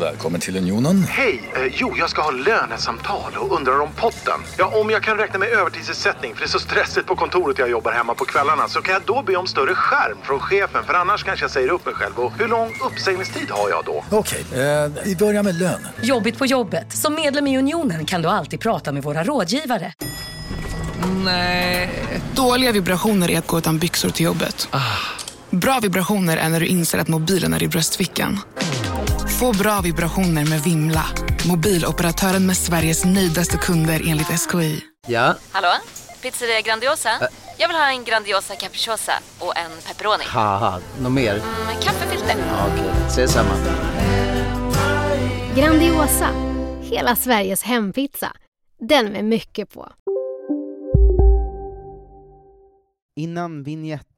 Välkommen till Unionen. Hej! Eh, jo, jag ska ha lönesamtal och undrar om potten. Ja, om jag kan räkna med övertidsersättning för det är så stressigt på kontoret jag jobbar hemma på kvällarna så kan jag då be om större skärm från chefen för annars kanske jag säger upp mig själv. Och hur lång uppsägningstid har jag då? Okej, eh, vi börjar med lön. Jobbigt på jobbet. Som medlem i Unionen kan du alltid prata med våra rådgivare. Nej. Dåliga vibrationer är att gå utan byxor till jobbet. Bra vibrationer är när du inser att mobilen är i bröstfickan. Få bra vibrationer med Vimla. Mobiloperatören med Sveriges nöjdaste kunder enligt SKI. Ja, Hallå? Pizzeria Grandiosa? Jag vill ha en Grandiosa capriciosa och en pepperoni. något mer? Med kaffefilter. Ja, Okej, ses samma. Grandiosa, hela Sveriges hempizza. Den med mycket på. Innan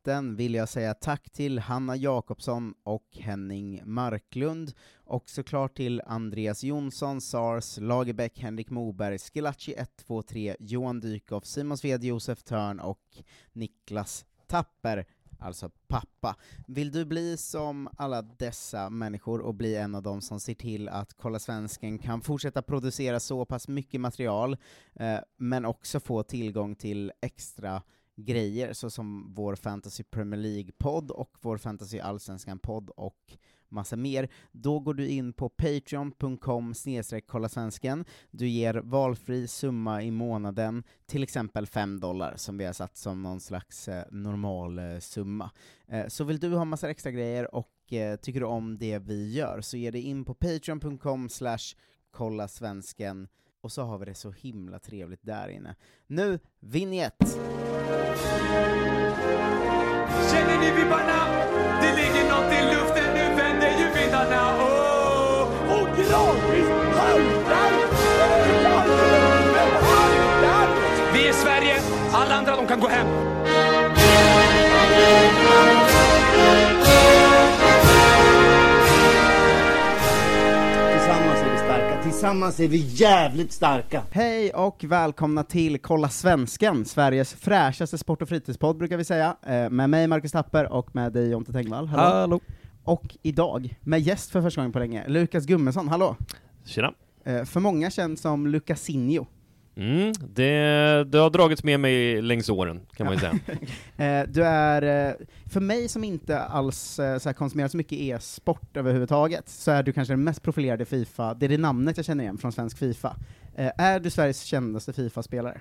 vignetten vill jag säga tack till Hanna Jakobsson och Henning Marklund, och såklart till Andreas Jonsson, Sars, Lagerbäck, Henrik Moberg, Skilacci 123, Johan Dykhoff, Simon Sved, Josef Törn och Niklas Tapper, alltså pappa. Vill du bli som alla dessa människor och bli en av dem som ser till att Kolla Svensken kan fortsätta producera så pass mycket material, eh, men också få tillgång till extra grejer, såsom vår Fantasy Premier League-podd och vår Fantasy Allsvenskan-podd och massa mer, då går du in på patreon.com kollaSvensken. du ger valfri summa i månaden, till exempel 5 dollar, som vi har satt som någon slags eh, normal eh, summa. Eh, så vill du ha massa extra grejer och eh, tycker du om det vi gör, så ge dig in på patreon.com kollaSvensken och så har vi det så himla trevligt där inne. Nu, vignett! Känner ni vibbarna? Det ligger något i luften, nu vänder ju vindarna. Oh! Och gradvis haltar Vi är Sverige, alla andra de kan gå hem. Tillsammans är vi jävligt starka. Hej och välkomna till Kolla Svensken, Sveriges fräschaste sport och fritidspodd brukar vi säga, eh, med mig Marcus Tapper och med dig Jonte Tengvall, hallå. Hallå. Och idag, med gäst för första gången på länge, Lukas Gummesson, hallå. Tjena. Eh, för många känd som Lucasinho. Mm, det, det har dragits med mig längs åren, kan man ju säga. Eh, du är, eh, för mig som inte alls eh, så konsumerar så mycket e-sport överhuvudtaget, så är du kanske den mest profilerade Fifa, det är det namnet jag känner igen från svensk Fifa. Är du Sveriges kändaste Fifa-spelare?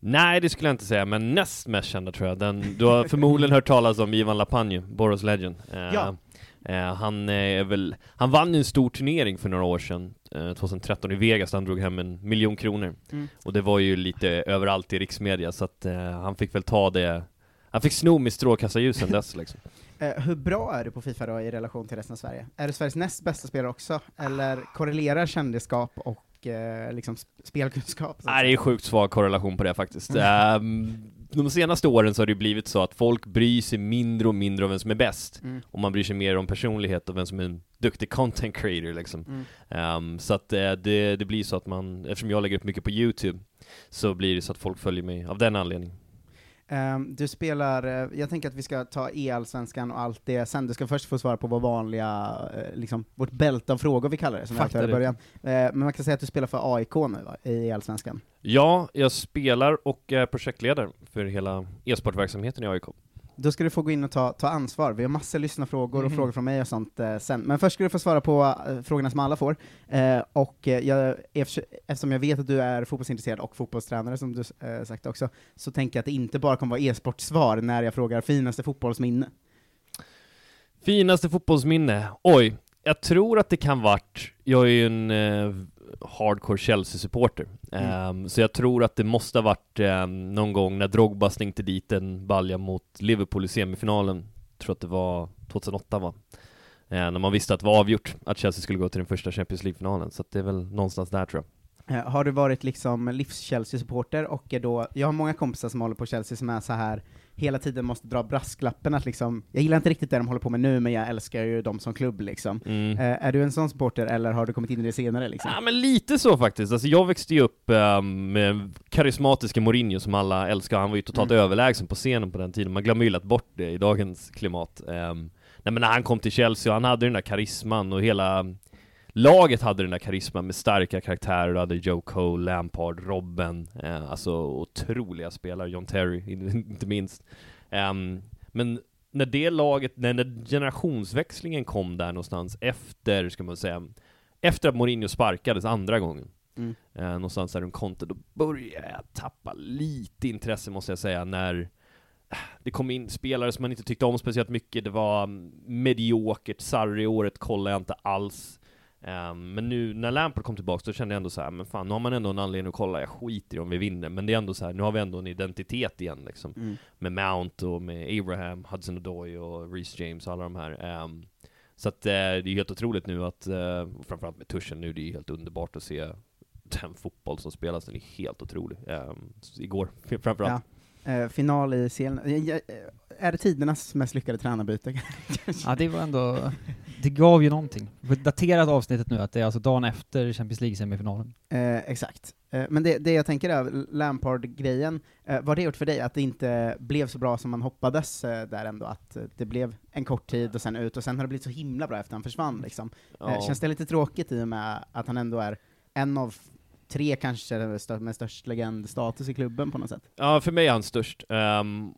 Nej, det skulle jag inte säga, men näst mest kända tror jag. Den, du har förmodligen hört talas om Ivan Lapanju, Boros Legend. Ja. eh, han är väl, han vann ju en stor turnering för några år sedan, 2013 i Vegas, där han drog hem en miljon kronor. Mm. Och det var ju lite överallt i riksmedia, så att eh, han fick väl ta det, han fick sno med strålkastarljusen dess liksom. Eh, hur bra är du på Fifa då i relation till resten av Sverige? Är du Sveriges näst bästa spelare också, eller korrelerar kändisskap och eh, liksom sp- spelkunskap? Nej, det är sjukt svag korrelation på det faktiskt. Ehm, de senaste åren så har det blivit så att folk bryr sig mindre och mindre om vem som är bäst, Mm. och man bryr sig mer om personlighet och vem som är en duktig content creator liksom. Mm. Ehm, så att eh, det, det blir så att man, eftersom jag lägger upp mycket på YouTube, så blir det så att folk följer mig av den anledningen. Ehm, du spelar, eh, jag tänker att vi ska ta e-allsvenskan och allt det sen, du ska först få svara på vår vanliga, eh, liksom, vårt bälte av frågor vi kallar det, som Fattar hör i början. Eh, men man kan säga att du spelar för AIK nu va, i e-allsvenskan? Ja, jag spelar och är projektledare för hela e-sportverksamheten i AIK. Då ska du få gå in och ta, ta ansvar, vi har massor lyssnarfrågor och Mhm. frågor från mig och sånt eh, sen. Men först ska du få svara på eh, frågorna som alla får. Eh, och eh, jag, eftersom- eftersom jag vet att du är fotbollsintresserad och fotbollstränare, som du eh, sagt också, så tänker jag att det inte bara kommer vara e-sportsvar när jag frågar finaste fotbollsminne. Finaste fotbollsminne? Oj, jag tror att det kan varit, jag är ju en eh, hardcore Chelsea-supporter, Mm. Ehm, så jag tror att det måste ha varit eh, någon gång när Drogba stänkte dit en balja mot Liverpool i semifinalen, tror att det var 2008 va? Eh, när man visste att det var avgjort att Chelsea skulle gå till den första Champions League-finalen, så det är väl någonstans där tror jag. Har du varit liksom livs-Chelsea-supporter och är då, jag har många kompisar som håller på Chelsea som är så här hela tiden måste dra brasklappen att liksom, jag gillar inte riktigt det de håller på med nu, men jag älskar ju dem som klubb liksom. Mm. Eh, är du en sån supporter, eller har du kommit in i det senare liksom? Ja men lite så faktiskt, alltså jag växte ju upp ehm, med karismatiska Mourinho som alla älskar, han var ju totalt Mm. överlägsen på scenen på den tiden, man glömmer ju lätt bort det i dagens klimat. Ehm, nej men när han kom till Chelsea, och han hade den där karisman och hela laget hade den där karisman med starka karaktärer, du hade Joe Cole, Lampard, Robben, eh, alltså otroliga spelare, John Terry inte minst. Ehm, men när det laget, när, när generationsväxlingen kom där någonstans efter, ska man säga, efter att Mourinho sparkades andra gången, Mm. eh, någonstans där runt Conte, då började jag tappa lite intresse måste jag säga, när eh, det kom in spelare som man inte tyckte om speciellt mycket, det var mm, mediokert, Sarri-året kollade jag inte alls. Ehm, men nu när Lampard kom tillbaka då kände jag ändå så här, men fan nu har man ändå en anledning att kolla, jag skiter i om vi vinner, men det är ändå så här, nu har vi ändå en identitet igen liksom. Mm. Med Mount och med Abraham, Hudson Odoi och Reece James och alla de här. Ehm, så att eh, det är helt otroligt nu att, uh, framförallt med Tuchel nu, det är helt underbart att se den fotboll som spelas, den är helt otrolig. Så igår, framförallt. Ja. Eh, final i CL. Eh, eh, Är det tidernas mest lyckade tränarbyte? Ja, det var ändå, det gav ju någonting. Daterat avsnittet nu, att det är alltså dagen efter Champions League-semifinalen. Eh, exakt. Eh, men det, det jag tänker är, Lampard-grejen, eh, vad har det gjort för dig? Att det inte blev så bra som man hoppades eh, där ändå? Att eh, det blev en kort tid och sen ut, och sen har det blivit så himla bra efter han försvann liksom. Eh, Ja. känns det lite tråkigt i och med att han ändå är en av tre kanske med störst legendstatus i klubben på något sätt? Ja, för mig är han störst. Um,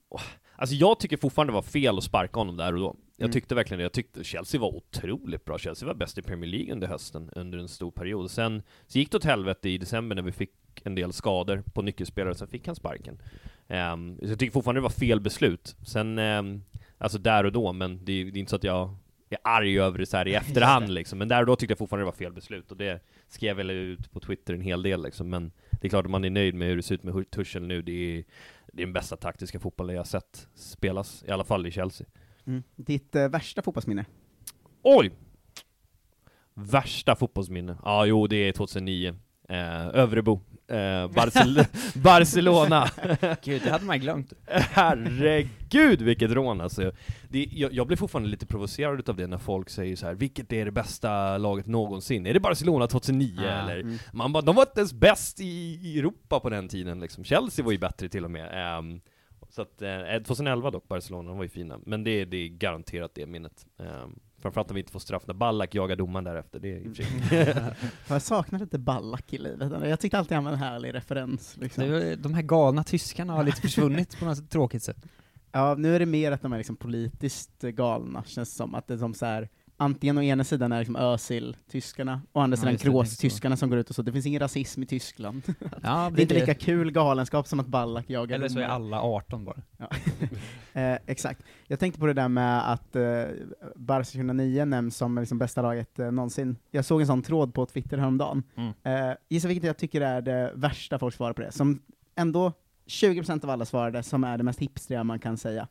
alltså jag tycker fortfarande det var fel att sparka honom där och då. Jag Mm. tyckte verkligen det. Jag tyckte Chelsea var otroligt bra. Chelsea var bäst i Premier League under hösten, under en stor period. Sen så gick det åt helvete i december när vi fick en del skador på nyckelspelare, sen fick han sparken. Um, så jag tycker fortfarande det var fel beslut. Sen, um, alltså där och då, men det, är- det är inte så att jag är arg över det så här i efterhand liksom. Men där och då tyckte jag fortfarande det var fel beslut, och det skrev jag väl ut på Twitter en hel del liksom. Men det är klart att man är nöjd med hur det ser ut med Tuchel nu. Det är, det är den bästa taktiska fotbollen jag har sett spelas, i alla fall i Chelsea. Mm. Ditt eh, värsta fotbollsminne? Oj! Värsta fotbollsminne? Ja, jo, det är 2009. Eh, Övrebo. Eh, Barcel Barcelona. Gud, det hade man glömt. Herregud vilket rån alltså. Det, jag, jag blir fortfarande lite provocerad utav det när folk säger så här: vilket är det bästa laget någonsin? Är det Barcelona 2009 Ah, eller? mm. Man bara, de var inte ens bäst i, i Europa på den tiden liksom. Chelsea var ju bättre till och med. Ehm, så att, eh, 2011 dock, Barcelona, de var ju fina. Men det, det är garanterat det minnet. Um, framförallt om vi inte får straff när Ballack jagar domaren därefter, det är i och för jag saknar lite Ballack i livet. Jag tyckte alltid han var en härlig referens. Liksom. Det var- De här galna tyskarna har lite försvunnit på något tråkigt sätt. Ja, nu är det mer att de är liksom politiskt galna, känns det som. Att det är som så här, antingen å ena sidan är liksom Özil-tyskarna, å andra Ja, sidan tänkte Kroos-tyskarna som går ut och så. Det finns ingen rasism i Tyskland. Ja, det är inte lika kul galenskap som att Ballack jagar Eller så är alla 18 bara. Ja. eh, exakt. Jag tänkte på det där med att eh, Barca 2009 nämns som liksom bästa laget eh, någonsin. Jag såg en sån tråd på Twitter häromdagen. Mm. Eh, gissa vilket jag tycker är det värsta folk svarar på det, som ändå 20% av alla svarade, som är det mest hipstriga man kan säga.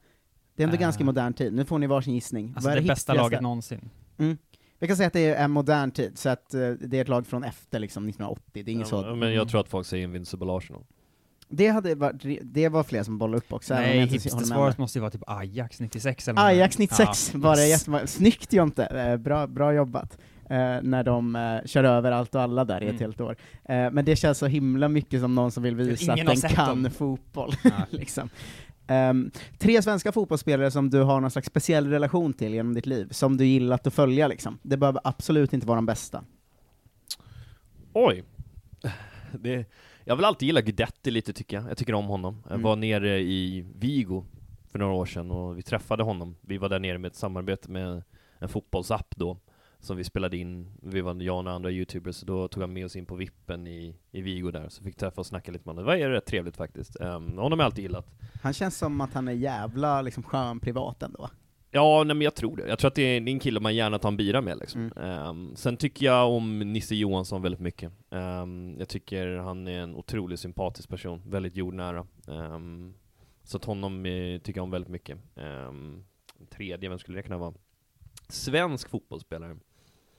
Det är ändå Eh. ganska modern tid. Nu får ni varsin gissning. Alltså Vad är det bästa laget någonsin. Mm. Vi kan säga att det är en modern tid, så att eh, det är ett lag från efter liksom 1980, det är inget Ja, så. men jag tror att folk säger Invincible Arsenal. Det, hade varit, det var fler som bollade upp också. Nej, hipstersvaret måste ju vara typ Ajax 96 eller nåt. Ajax 96 Ja. var det jättebra. Snyggt Jonte, eh, bra, bra jobbat. Eh, när de eh, kör över allt och alla där i ett Mm. helt år. Eh, men det känns så himla mycket som någon som vill visa Ingen att den kan dem. fotboll. Ja. liksom. Ehm, tre svenska fotbollsspelare som du har någon slags speciell relation till genom ditt liv, som du gillat att följa liksom. Det behöver absolut inte vara de bästa. Oj! Det, jag väl alltid gillat Guidetti lite tycker jag, jag tycker om honom. Jag Mm. var nere i Vigo för några år sedan och vi träffade honom. Vi var där nere med ett samarbete med en fotbollsapp då, som vi spelade in, vi var jag och andra youtubers, så då tog han med oss in på vippen i, i Vigo där, så fick träffa och snacka lite med honom. Det var rätt trevligt faktiskt. Um, honom har jag alltid gillat. Han känns som att han är jävla liksom, skön privat ändå. Ja, nej men jag tror det. Jag tror att det är det är en kille man gärna tar en bira med liksom. Mm. Ehm, sen tycker jag om Nisse Johansson väldigt mycket. Ehm, jag tycker han är en otroligt sympatisk person, väldigt jordnära. Ehm, så att honom eh, tycker jag om väldigt mycket. Um, tredje, vem skulle det kunna vara? Svensk fotbollsspelare.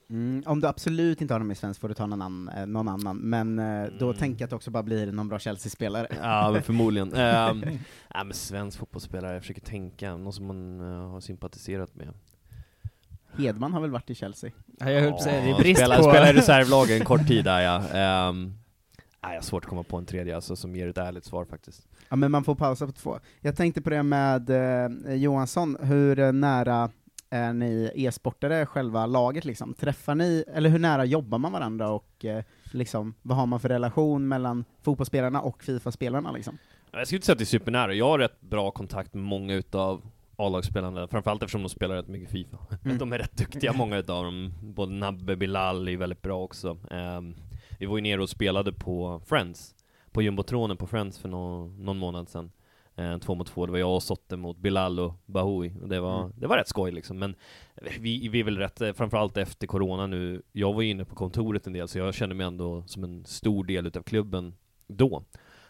Mm, om du absolut inte har någon med svensk får du ta någon annan, eh, någon annan. men eh, då Mm. tänker jag att det också bara blir någon bra Chelsea-spelare. Ja, men förmodligen. Um, ja, men svensk fotbollsspelare, jag försöker tänka, någon som man eh, har sympatiserat med. Hedman har väl varit i Chelsea? Ja, jag höll på att säga, det är brist spela, på... Spela i reservlagen en kort tid där ja. Um, nej, jag har svårt att komma på en tredje alltså, som ger ett ärligt svar faktiskt. Ja, men man får pausa på två. Jag tänkte på det med eh, Johansson, hur nära är ni e-sportare, själva laget liksom? Träffar ni, eller hur nära jobbar man varandra och eh, liksom, vad har man för relation mellan fotbollsspelarna och Fifa-spelarna liksom? Jag skulle inte säga att det är supernära, jag har rätt bra kontakt med många utav A-lagsspelarna, framförallt eftersom de spelar rätt mycket Fifa. Mm. De är rätt duktiga, många utav dem. Både Nabbe, Bilal är väldigt bra också. Ehm, vi var ju nere och spelade på Friends, på jumbotronen på Friends för någon, någon månad sedan. Eh, två mot två, det var jag och Sotte mot Bilal och Bahoui, och det var, Mm. det var rätt skoj liksom. Men vi, vi är väl rätt, eh, framförallt efter Corona nu, jag var ju inne på kontoret en del, så jag kände mig ändå som en stor del utav klubben då.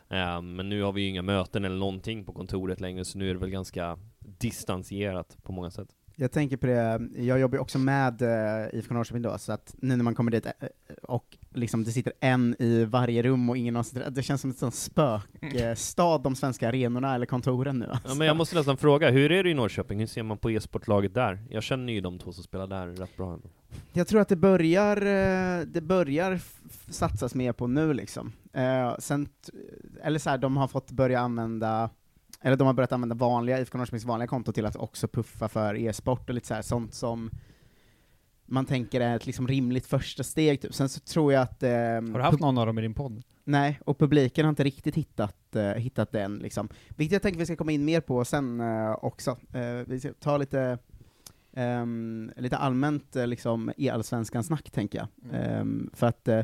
Eh, Men nu har vi ju inga möten eller någonting på kontoret längre, så nu är det väl ganska distanserat på många sätt. Jag tänker på det, jag jobbar ju också med IFK Norrköping då, så att nu när man kommer dit eh, och liksom det sitter en i varje rum och ingen någonstans, det känns som en spökstad, de svenska arenorna eller kontoren nu. Ja, Alltså. men jag måste nästan fråga, hur är det i Norrköping? Hur ser man på e-sportlaget där? Jag känner ju de två som spelar där rätt bra ändå. Jag tror att det börjar, eh, det börjar satsas mer på nu liksom. Eh, sen, eller så här, de har fått börja använda, eller de har börjat använda vanliga, IFK Norrköpings vanliga konto till att också puffa för e-sport och lite så här, sånt som man tänker är ett liksom rimligt första steg. Typ. Sen så tror jag att... Eh, Har du haft någon av dem i din podd? Nej, och publiken har inte riktigt hittat, eh, hittat den liksom. Vilket jag tänker vi ska komma in mer på sen eh, också. Eh, vi ska ta lite, ehm, lite allmänt eh, liksom i allsvenskan snack tänker jag. Ehm, för att eh,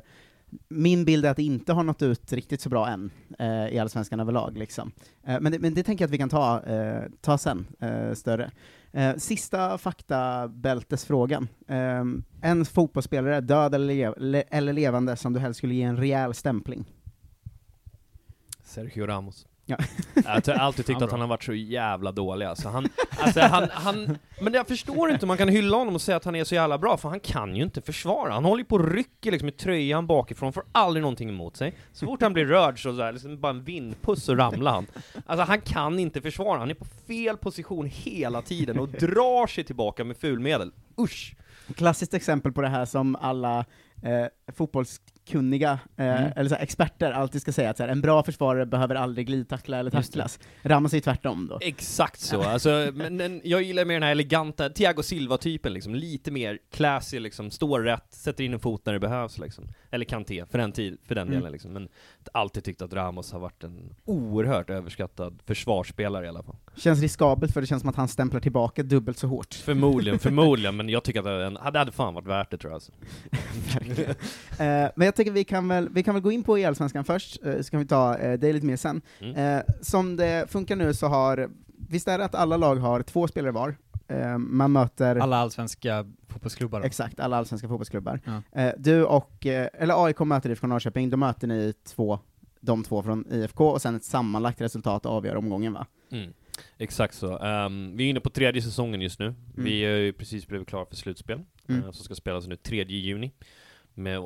min bild är att det inte har nått ut riktigt så bra än eh, i allsvenskan överlag. Liksom. Eh, men, det, men det tänker jag att vi kan ta, eh, ta sen, större. Eh, sista faktabältesfrågan. Eh, en fotbollsspelare, död eller, lev, le, eller levande, som du helst skulle ge en rejäl stämpling? Sergio Ramos. Ja. Jag har alltid tyckt Han att han har varit så jävla dålig alltså. Han, alltså han, han, men jag förstår inte hur man kan hylla honom och säga att han är så jävla bra, för han kan ju inte försvara. Han håller ju på och rycker liksom i tröjan bakifrån, får aldrig någonting emot sig. Så fort han blir rörd så, så här, liksom bara en vindpuss så ramlar han. Alltså han kan inte försvara, han är på fel position hela tiden och drar sig tillbaka med fulmedel. Usch! Klassiskt exempel på det här som alla eh, fotbollskunniga, eh, Mm. eller så här, experter alltid ska säga, att så här, en bra försvarare behöver aldrig glidtackla eller tacklas. Ramos är tvärtom då. Exakt så, alltså, men den, jag gillar mer den här eleganta Thiago Silva-typen liksom, lite mer classy liksom, står rätt, sätter in en fot när det behövs liksom. Eller Kanté, för den, tid, för den Mm. delen liksom. Men alltid tyckt att Ramos har varit en oerhört överskattad försvarsspelare i alla fall. Känns riskabelt för det känns som att han stämplar tillbaka dubbelt så hårt. Förmodligen, förmodligen, men jag tycker att det, hade fan varit värt det tror jag alltså. Eh, men jag tycker vi kan väl, vi kan väl gå in på Allsvenskan först, eh, så kan vi ta eh, det lite mer sen. Mm. Eh, som det funkar nu så har, visst är det att alla lag har två spelare var? Eh, man möter Alla allsvenska fotbollsklubbar då? Exakt, alla allsvenska fotbollsklubbar. Ja. Eh, du och, eller AIK möter IFK Norrköping, då möter ni två, de två från IFK, och sen ett sammanlagt resultat avgör omgången va? Mm. Exakt så. Ehm, vi är inne på tredje säsongen just nu. Vi har ju precis blivit klara för slutspel, Mm. eh, som ska spelas nu 3 juni. Med,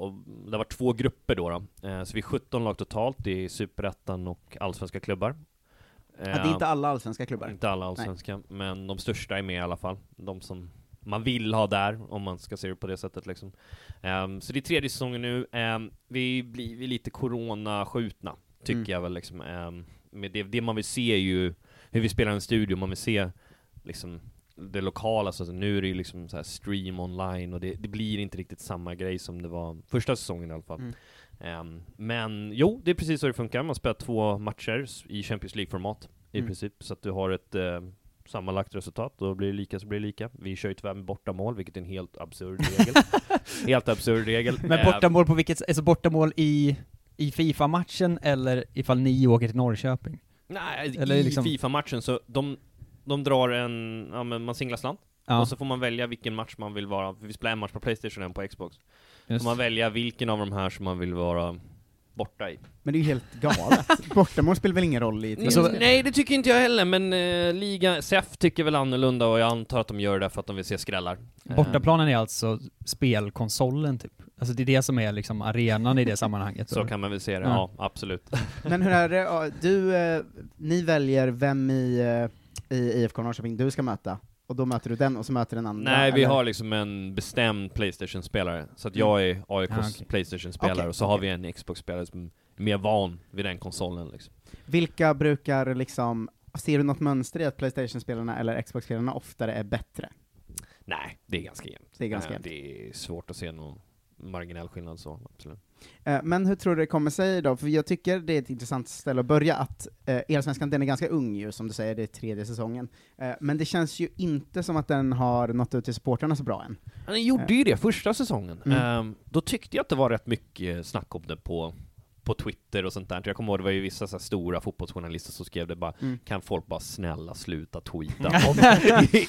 det varit två grupper då, då. Eh, så vi är 17 lag totalt i Superettan och allsvenska klubbar. Ja, det är inte alla allsvenska klubbar. Inte alla allsvenska, men de största är med i alla fall. De som man vill ha där, om man ska se det på det sättet liksom. Ehm, så det är tredje säsongen nu. Um, vi blir vi lite corona-skjutna, tycker Mm. jag väl liksom. Ehm, med det, det man vill se är ju hur vi spelar en studio, man vill se liksom det lokala, så nu är det ju liksom så här stream online och det, det blir inte riktigt samma grej som det var första säsongen i alla fall. Mm. Ehm, men jo, det är precis så det funkar. Man spelar två matcher i Champions League-format i Mm. princip, så att du har ett eh, sammanlagt resultat, då blir det lika så blir det lika. Vi kör ju tyvärr med bortamål, vilket är en helt absurd regel. helt absurd regel. Men Ehm, bortamål på vilket, alltså bortamål i, i Fifa-matchen eller ifall ni åker till Norrköping? Nej, Eller i liksom- Fifa-matchen så de, de drar en, ja men man singlar slant, Ja. och så får man välja vilken match man vill vara, vi spelar en match på Playstation och en på Xbox. Just. får man välja vilken av de här som man vill vara borta i. Men det är ju helt galet. Bortamål spelar väl ingen roll i Men så, nej, det tycker inte jag heller, men eh, liga, SEF tycker väl annorlunda och jag antar att de gör det för att de vill se skrällar. Eh, Bortaplanen är alltså spelkonsolen typ? Alltså det är det som är liksom arenan i det sammanhanget? Så kan man väl se det, Ja. ja, absolut. Men hur är det, du, eh, ni väljer vem i, eh, i IFK Norrköping du ska möta, och då möter du den och så möter den andra? Nej, vi eller? har liksom en bestämd Playstation-spelare, så att jag är AIKs Ah, okej. Playstation-spelare, Okej, och så har okej. vi en Xbox-spelare som är mer van vid den konsolen liksom. Vilka brukar liksom, ser du något mönster i att Playstation-spelarna eller Xbox-spelarna oftare är bättre? Nej, det är ganska jämnt. Det är ganska Eh, jämnt. Det är svårt att se någon marginell skillnad så, absolut. Eh, Men hur tror du det kommer sig då? För jag tycker det är ett intressant ställe att börja, att eh, Elsvenskan, den är ganska ung ju, som du säger, det är tredje säsongen. Eh, men det känns ju inte som att den har nått ut till supportrarna så bra än. Han gjorde ju det första säsongen. Mm. Ehm, då tyckte jag att det var rätt mycket snack om det på, på Twitter och sånt där. Jag kommer ihåg det var ju vissa så stora fotbollsjournalister som skrev det bara, Mm. kan folk bara snälla sluta tweeta om,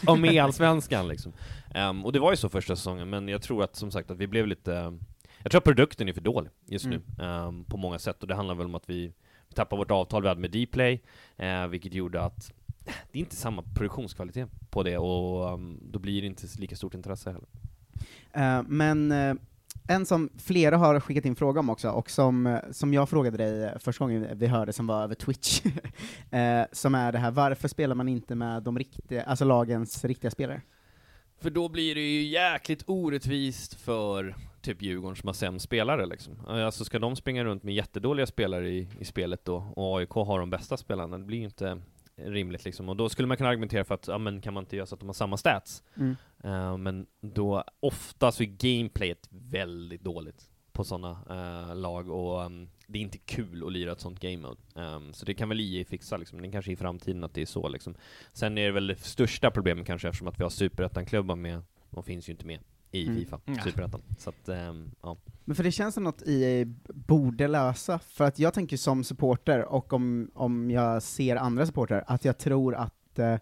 om E-allsvenskan liksom. Ehm, och det var ju så första säsongen, men jag tror att som sagt att vi blev lite jag tror att produkten är för dålig just nu, ehm, på många sätt, och det handlar väl om att vi tappade vårt avtal vi hade med Dplay, eh, vilket gjorde att det är inte samma produktionskvalitet på det, och ehm, då blir det inte lika stort intresse heller. Eh, men eh, en som flera har skickat in fråga om också, och som, som jag frågade dig eh, första gången vi hörde, som var över Twitch, eh, som är det här, varför spelar man inte med de riktiga, alltså lagens riktiga spelare? För då blir det ju jäkligt orättvist för typ Djurgården som har sämst spelare liksom. Alltså ska de springa runt med jättedåliga spelare i, i spelet då, och AIK har de bästa spelarna, det blir ju inte rimligt liksom. Och då skulle man kunna argumentera för att, ja men kan man inte göra så att de har samma stats? Mm. Eh, men då, ofta så är gameplayet väldigt dåligt på sådana lag, och ehm, det är inte kul att lira ett sånt game mode. Ehm, så det kan väl EA fixa liksom, det är kanske i framtiden att det är så liksom. Sen är det väl det största problemet kanske eftersom att vi har superettan-klubbar med, de finns ju inte med i Mm. Fifa, Ja. superettan. Så att, ehm, ja. Men för det känns som något EA borde lösa, för att jag tänker som supporter, och om, om jag ser andra supporter, att jag tror att eh,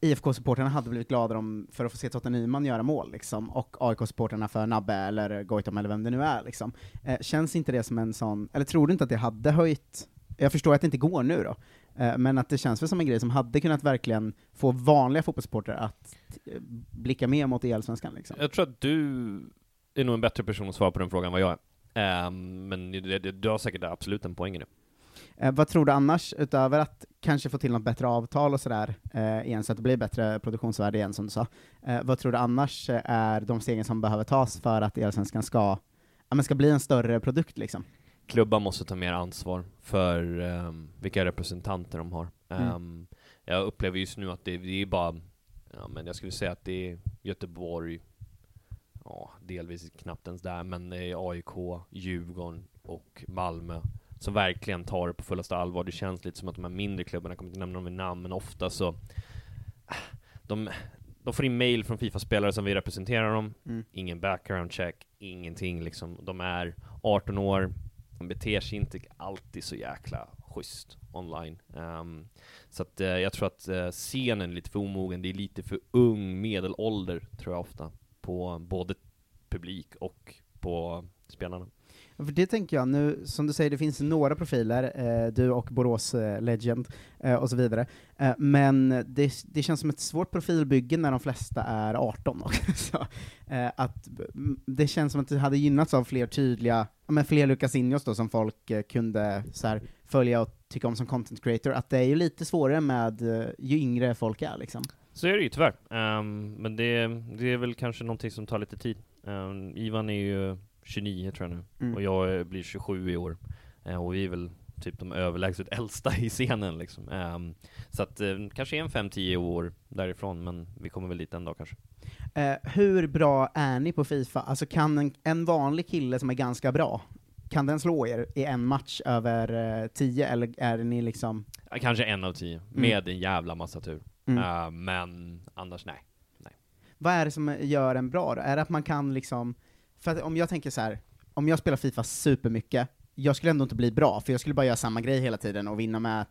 IFK-supporterna hade blivit gladare om, för att få se Totte Nyman göra mål, liksom, och AIK-supporterna för Nabbe eller Goitom eller vem det nu är. Liksom. Eh, känns inte det som en sån, eller tror du inte att det hade höjt, jag förstår att det inte går nu då, men att det känns väl som en grej som hade kunnat verkligen få vanliga fotbollssupporter att eh, blicka mer mot EL-svenskan liksom. Jag tror att du är nog en bättre person att svara på den frågan än vad jag är. Ehm, men du har säkert absolut en poäng i det. Eh, vad tror du annars, utöver att kanske få till något bättre avtal och sådär, eh, igen, så att det blir bättre produktionsvärde igen som du sa, eh, vad tror du annars eh, är de stegen som behöver tas för att Elsvenskan ska, ja, men ska bli en större produkt liksom? Klubbar måste ta mer ansvar för ehm, vilka representanter de har. Mm. Ehm, jag upplever just nu att det, det är bara, ja men jag skulle säga att det är Göteborg, ja delvis knappt ens där, men det är AIK, Djurgården och Malmö som verkligen tar det på fullaste allvar. Det känns lite som att de här mindre klubbarna, jag kommer inte nämna dem vid namn, men ofta så ah, de, de får in mail från Fifa-spelare som vill representera dem, Mm. ingen background check, ingenting liksom. De är 18 år, man beter sig inte alltid så jäkla schysst online. Um, så att uh, jag tror att uh, scenen är lite för omogen, det är lite för ung medelålder, tror jag ofta, på både publik och på spelarna. För det tänker jag nu, som du säger, det finns några profiler, eh, du och Borås eh, Legend eh, och så vidare, eh, men det, det känns som ett svårt profilbygge när de flesta är 18 också. eh, att, mm, det känns som att det hade gynnats av fler tydliga, ja, men fler Lucasinhos då som folk eh, kunde så här, följa och tycka om som content creator, att det är ju lite svårare med eh, ju yngre folk är liksom. Så är det ju tyvärr. um, men det, det är väl kanske någonting som tar lite tid. Um, Ivan är ju 29 tror jag nu, Mm. och jag är- blir 27 i år. Eh, och vi är väl typ de överlägset äldsta i scenen liksom. Ehm, så att eh, kanske en 5-10 år därifrån, men vi kommer väl dit en dag kanske. Eh, hur bra är ni på Fifa? Alltså kan en, en vanlig kille som är ganska bra, kan den slå er i en match över eh, 10, eller är ni liksom... Ja, Kanske en av tio, med en jävla massa tur. Mm. Eh, men annars nej. Vad är det som gör en bra då? Är det att man kan liksom, för att om jag tänker så här, om jag spelar Fifa supermycket, jag skulle ändå inte bli bra, för jag skulle bara göra samma grej hela tiden och vinna med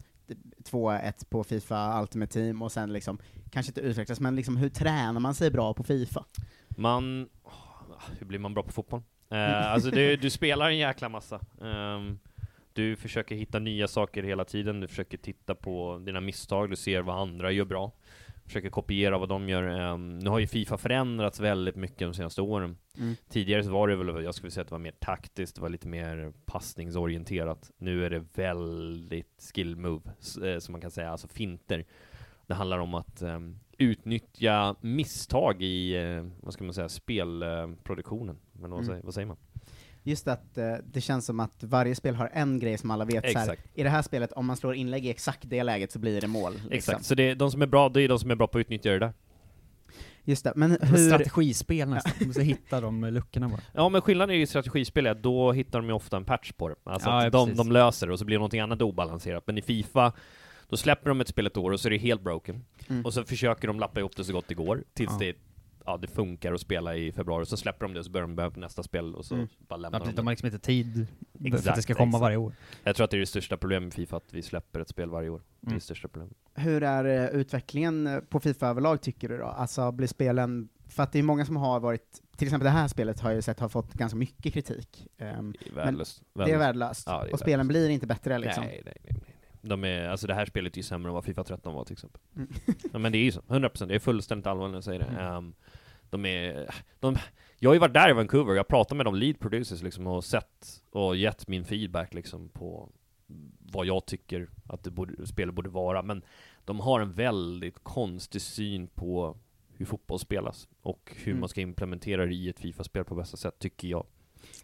2-1 på Fifa Ultimate Team och sen liksom, kanske inte utvecklas, men liksom hur tränar man sig bra på Fifa? Man... Hur blir man bra på fotboll? Eh, alltså du, du spelar en jäkla massa. Ehm, du försöker hitta nya saker hela tiden, du försöker titta på dina misstag, du ser vad andra gör bra. Försöker kopiera vad de gör. Ehm, nu har ju Fifa förändrats väldigt mycket de senaste åren. Mm. Tidigare så var det väl, jag skulle säga att det var mer taktiskt, det var lite mer passningsorienterat. Nu är det väldigt skill move, eh, som man kan säga, alltså finter. Det handlar om att ehm, utnyttja misstag i, eh, vad ska man säga, spelproduktionen. Men vad, Mm. säger, vad säger man? Just att eh, det känns som att varje spel har en grej som alla vet, så här, Exakt. i det här spelet, om man slår inlägg i exakt det läget så blir det mål. liksom. Exakt, så det är, de som är bra, det är de som är bra på att utnyttja det där. Just det, men är hur... Strategispel nästan, man måste hitta de luckorna bara. Ja men skillnaden i strategispel är att då hittar de ju ofta en patch på det. Alltså Ja, ja, att de, precis. de löser det och så blir någonting annat obalanserat. Men i Fifa, då släpper de ett spel ett år och så är det helt broken. Mm. Och så försöker de lappa ihop det så gott det går, tills Ja. det, ja, det funkar att spela i februari. Så släpper de det och så börjar de börja på nästa spel och så Mm. bara Ja, lämnar precis, de de det. har liksom inte tid för att det Exakt, ska komma exakt. varje år. Jag tror att det är det största problemet med Fifa, att vi släpper ett spel varje år. Det är Mm. det största problemet. Hur är eh, utvecklingen eh, på Fifa överlag tycker du då? Alltså blir spelen, för att det är många som har varit, till exempel det här spelet har jag ju sett har fått ganska mycket kritik. Ehm, Det är värdelöst. det är värdelöst. Ja, det är och spelen värdelöst. blir inte bättre liksom. Nej, nej, nej, nej. De är, alltså det här spelet är ju sämre än vad Fifa 13 var till exempel. Mm. ja, men det är ju så, 100%, det är fullständigt allvarligt när jag säger det. Mm. Ehm, de är, de, jag har ju varit där i Vancouver, jag pratat med de lead producers liksom och sett och gett min feedback liksom på vad jag tycker att det borde, spelet borde vara, men de har en väldigt konstig syn på hur fotboll spelas och hur Mm. man ska implementera det i ett Fifa-spel på bästa sätt, tycker jag.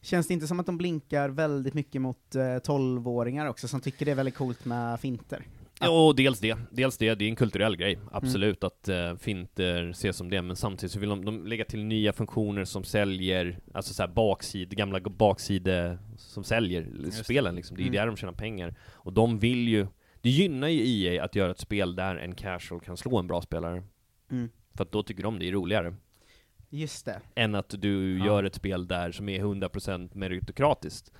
Känns det inte som att de blinkar väldigt mycket mot eh, 12-åringar också, som tycker det är väldigt coolt med finter? Ja, dels det. Dels det, det är en kulturell grej. Absolut att uh, finter ses som det, men samtidigt så vill de, de lägga till nya funktioner som säljer, alltså så här bakside, gamla bakside som säljer det. spelen liksom. Det är Mm. där de tjänar pengar. Och de vill ju, det gynnar ju EA att göra ett spel där en casual kan slå en bra spelare. Mm. För att då tycker de det är roligare. Just det. Än att du Ja. gör ett spel där som är 100% meritokratiskt.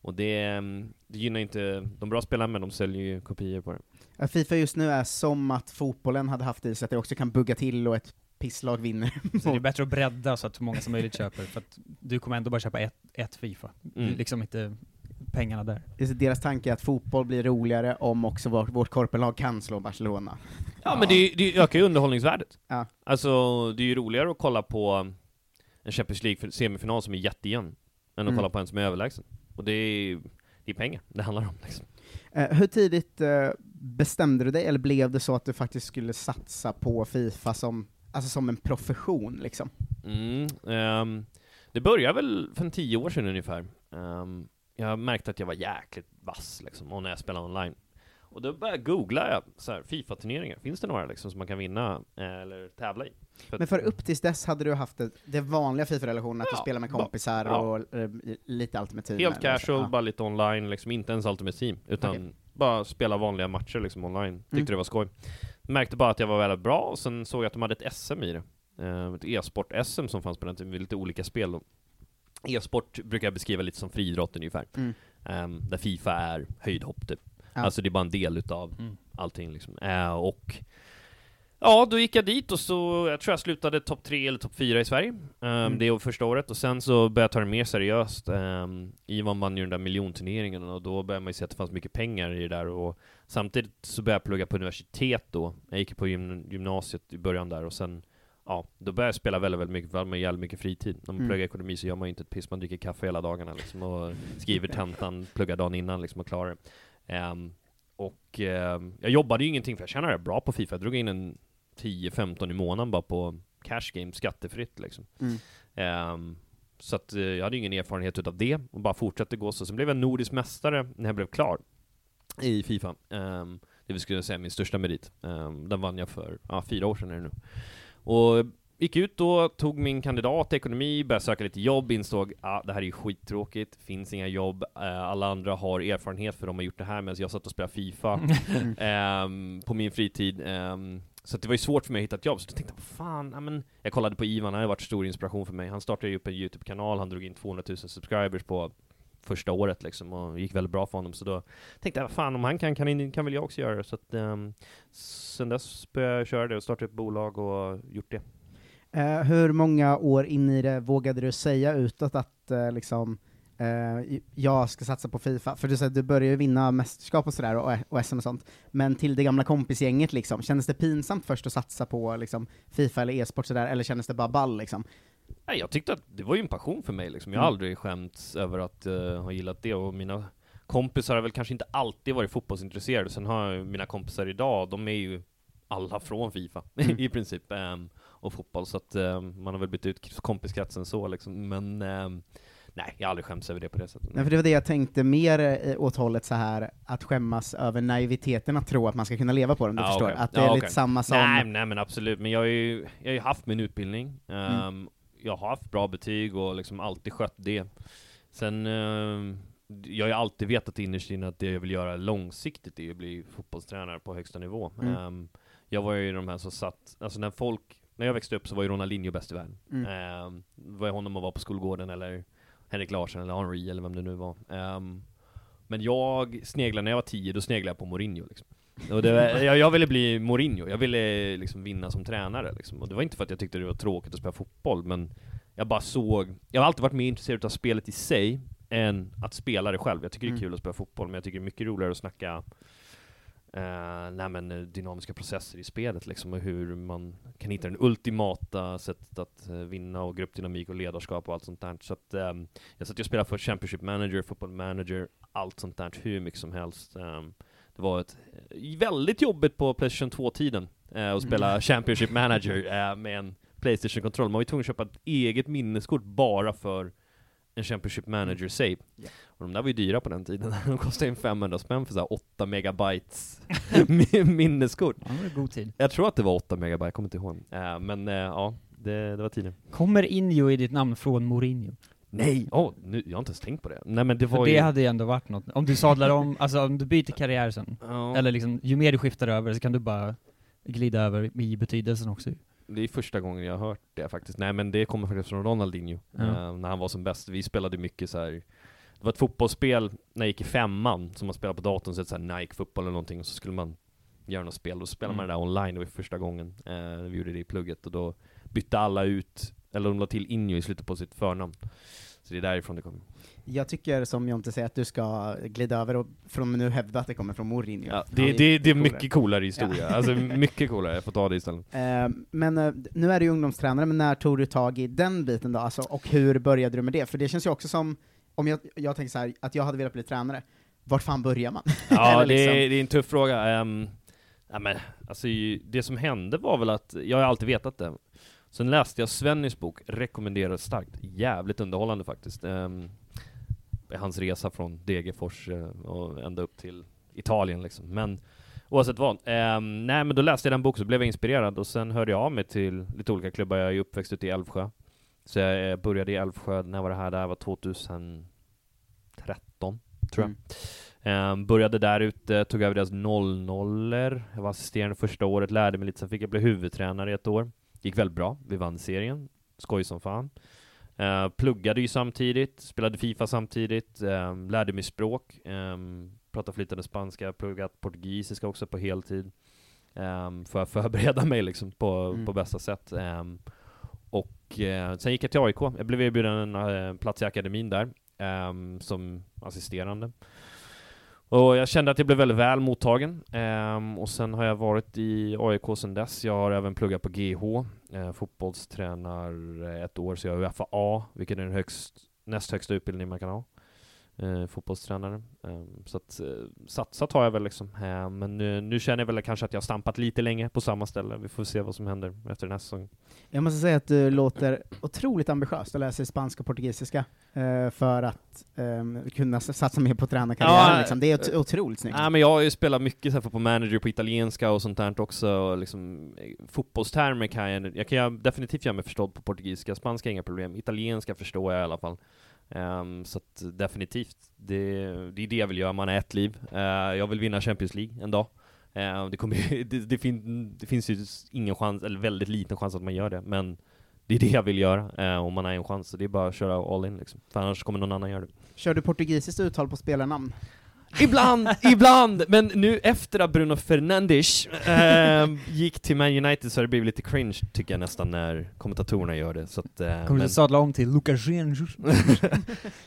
Och det, mm, det gynnar inte de bra spelarna, men de säljer ju kopior på det. Ja, Fifa just nu är som att fotbollen hade haft i sig att det också kan bugga till och ett pisslag vinner. Så det är bättre att bredda så att så många som möjligt köper, för att du kommer ändå bara köpa ett, ett Fifa. Mm. liksom inte pengarna där. Deras tanke är att fotboll blir roligare om också vårt, vårt korpenlag kan slå Barcelona. Ja, men det, det ökar ju underhållningsvärdet. Ja. Alltså, det är ju roligare att kolla på en Champions League-semifinal som är jättejämn, än att Mm. kolla på en som är överlägsen. Och det är, det är pengar det handlar om liksom. Eh, hur tidigt eh, bestämde du dig, eller blev det så att du faktiskt skulle satsa på Fifa som, alltså som en profession liksom? Mm, ehm, det började väl för en tio år sedan ungefär. Ehm, jag märkte att jag var jäkligt vass liksom, och när jag spelade online. Och då började jag googla Fifa-turneringar, finns det några liksom som man kan vinna eh, eller tävla i? För Men för upp tills dess hade du haft det, det vanliga Fifa-relationen, att du Ja, spelar med kompisar ja. och eh, lite Ultimate Team? Helt casual, Ja. bara lite online, liksom inte ens Ultimate Team, utan Okej. bara spela vanliga matcher liksom online. Tyckte Mm. det var skoj. Märkte bara att jag var väldigt bra, och sen såg jag att de hade ett SM i det. Eh, ett e-sport-SM som fanns på den tiden, med lite olika spel då. E-sport brukar jag beskriva lite som friidrott ungefär. Mm. Ehm, där Fifa är höjdhopp typ. Ja. Alltså det är bara en del utav Mm. allting liksom. Eh, och Ja, då gick jag dit och så, jag tror jag slutade topp tre eller topp fyra i Sverige. Um, Mm. Det var första året, och sen så började jag ta det mer seriöst. Um, Ivan vann ju den där miljonturneringen, och då började man ju se att det fanns mycket pengar i det där, och samtidigt så började jag plugga på universitet då. Jag gick på gym gymnasiet i början där, och sen Ja, då började jag spela väldigt, väldigt mycket, för man jävligt mycket fritid. När man Mm. pluggar ekonomi så gör man ju inte ett piss, man dricker kaffe hela dagarna liksom, och skriver tentan, pluggar dagen innan liksom, och klarar det. Ehm, och ehm, jag jobbade ju ingenting, för jag tjänade bra på Fifa. Jag drog in en 10-15 i månaden bara på cash game, skattefritt liksom. Mm. Ehm, så att eh, jag hade ingen erfarenhet utav det, och bara fortsatte gå så. Sen blev jag nordisk mästare när jag blev klar i Fifa. Um, det vill skulle säga min största merit. Ehm, den vann jag för ja, fyra år sedan är det nu. Och gick ut då, tog min kandidat ekonomi, började söka lite jobb, insåg att ah, det här är ju skittråkigt, finns inga jobb, eh, alla andra har erfarenhet för de har gjort det här medan jag satt och spelade Fifa ehm, på min fritid. ehm, så att det var ju svårt för mig att hitta ett jobb, så då tänkte jag, fan, ja, men jag kollade på Ivan, han har varit stor inspiration för mig. Han startade ju upp en YouTube-kanal, han drog in 200 000 subscribers på första året liksom, och det gick väldigt bra för honom, så då tänkte jag, fan om han kan, kan, kan väl jag också göra det. Så att, um, sen dess började jag köra det och startade ett bolag och gjort det. Uh, hur många år in i det vågade du säga utåt att uh, liksom, eh, jag ska satsa på Fifa? För du säger du började ju vinna mästerskap och sådär, och, och SM och sånt, men till det gamla kompisgänget liksom, kändes det pinsamt först att satsa på liksom, Fifa eller e-sport sådär, eller kändes det bara ball liksom? Nej, jag tyckte att det var ju en passion för mig liksom. Jag har Mm. aldrig skämts över att uh, ha gillat det, och mina kompisar har väl kanske inte alltid varit fotbollsintresserade. Sen har jag mina kompisar idag, de är ju alla från Fifa, Mm. i princip, ehm, och fotboll, så att ehm, man har väl bytt ut kompiskretsen så liksom. Men ehm, Nej, jag har aldrig skämts över det på det sättet. Nej, för det var det jag tänkte mer eh, åt hållet så här att skämmas över naiviteten att tro att man ska kunna leva på den, du Ja, förstår? okej. Att det är Ja, lite samma som... Nej, nej men absolut, men jag har ju, jag har ju haft min utbildning, Mm. Ehm, jag har haft bra betyg och liksom alltid skött det. Sen, ehm, jag har ju alltid vetat innerst inne att det jag vill göra långsiktigt är att bli fotbollstränare på högsta nivå. Mm. Ehm, jag var ju de här som satt, alltså när folk, när jag växte upp så var ju Ronaldinho bäst i världen. Mm. Var jag honom att vara på skolgården eller Henrik Larsson eller Henri eller vem det nu var. Ehm, men jag sneglade, när jag var tio, då sneglade jag på Mourinho liksom. Och det, var- jag, jag ville bli Mourinho, jag ville liksom vinna som tränare liksom. Och det var inte för att jag tyckte det var tråkigt att spela fotboll, men jag bara såg, jag har alltid varit mer intresserad av spelet i sig, än att spela det själv. Jag tycker det är Mm. kul att spela fotboll, men jag tycker det är mycket roligare att snacka Uh, nej men eh, dynamiska processer i spelet liksom, och hur man kan hitta den ultimata sättet att eh, vinna och gruppdynamik och ledarskap och allt sånt där. Så att ehm, jag satt ju och spelade för Championship Manager, Football Manager, allt sånt där, hur mycket som helst. Ehm, det var ett eh, väldigt jobbigt på Playstation 2-tiden eh, att spela Mm. Championship Manager eh, med en Playstation-kontroll. Man var ju tvungen att köpa ett eget minneskort bara för en Championship Manager save. Och de där var ju dyra på den tiden. De kostade ju 500 spänn för så här 8 megabytes mi- minneskort. Ja, det var god tid. Jag tror att det var 8 megabyte, jag kommer inte ihåg. Eh, men eh, ja, det, det var tiden. Kommer Injo i ditt namn från Mourinho? Nej! Åh, nu, jag har inte ens tänkt på det. Nej men det För var det ju... hade ju ändå varit något. Om du sadlar om, alltså om du byter karriär sen, Ja. eller liksom, ju mer du skiftar över så kan du bara glida över i betydelsen också. Det är första gången jag har hört det faktiskt. Nej men det kommer faktiskt från Ronaldinho, Ja. eh, när han var som bäst. Vi spelade mycket så här. Det var ett fotbollsspel när jag gick i femman, som man spelade på datorn, så här Nike fotboll eller någonting, och så skulle man göra något spel, och så spelade man Mm. det där online, det var första gången eh, vi gjorde det i plugget, och då bytte alla ut, eller de la till Injo i slutet på sitt förnamn. Så det är därifrån det kommer. Jag tycker som Jonte säger att du ska glida över och från nu hävda att det kommer från Mourinho. Ja, det, det, det är mycket coolare historia, Ja. alltså mycket coolare, jag får ta det istället. Eh, men eh, nu är du ju ungdomstränare, men när tog du tag i den biten då? Alltså, och hur började du med det? För det känns ju också som, om jag, jag tänker så här, att jag hade velat bli tränare, vart fan börjar man? Ja, Eller det, liksom- är, det är en tuff fråga. Um, ja, men, alltså, det som hände var väl att, jag har alltid vetat det. Sen läste jag Svennys bok, rekommenderar starkt. Jävligt underhållande faktiskt. Um, hans resa från Degerfors eh, och ända upp till Italien liksom. Men oavsett vad. ehm, nej men då läste jag den boken så blev jag inspirerad och sen hörde jag av mig till lite olika klubbar. Jag är uppväxt ute i Älvsjö. Så jag eh, började i Älvsjö, när var det här? Det här var 2013, tror jag. Mm. Ehm, började där ute, tog över deras 00 Jag var assisterande första året, lärde mig lite, sen fick jag bli huvudtränare i ett år. Gick väldigt bra, vi vann serien. Skoj som fan. Uh, pluggade ju samtidigt, spelade Fifa samtidigt, ehm, lärde mig språk, um, pratade flytande spanska, pluggat portugisiska också på heltid. Um, för att förbereda mig liksom på, Mm. på bästa sätt. Ehm, och eh, sen gick jag till AIK, jag blev erbjuden en eh, plats i akademin där, ehm, som assisterande. Och jag kände att jag blev väldigt väl mottagen. Ehm, och sen har jag varit i AIK sedan dess. Jag har även pluggat på GH, eh, fotbollstränar ett år, så jag är UFA, vilket är den högst, näst högsta utbildning man kan ha. Eh, fotbollstränare. Ehm, så att eh, satsat har jag väl liksom. Ehm, men nu, nu känner jag väl kanske att jag har stampat lite länge på samma ställe. Vi får se vad som händer efter den här säsongen. Jag måste säga att du låter otroligt ambitiöst att läsa spanska och portugisiska eh, för att ehm, kunna satsa mer på tränarkarriären. Ja, liksom. Det är eh, otroligt snyggt. Nej men jag har ju spelat mycket så här på manager på italienska och sånt där också, och liksom eh, fotbollstermer kan jag, jag kan ju definitivt göra mig förstådd på portugisiska, spanska inga problem, italienska förstår jag i alla fall. Um, så att definitivt, det, det är det jag vill göra, man är ett liv. Uh, jag vill vinna Champions League en dag. Uh, det, kommer, det, det, fin, det finns ju ingen chans, eller väldigt liten chans att man gör det, men det är det jag vill göra, uh, om man har en chans. Så det är bara att köra all in liksom, för annars kommer någon annan göra det. Kör du portugisiskt uttal på spelarnamn? Ibland, ibland! Men nu efter att Bruno Fernandes eh, gick till Man United så har det blivit lite cringe tycker jag nästan när kommentatorerna gör det. Så att, eh, Kommer men, du sadla om till Lukasjenko?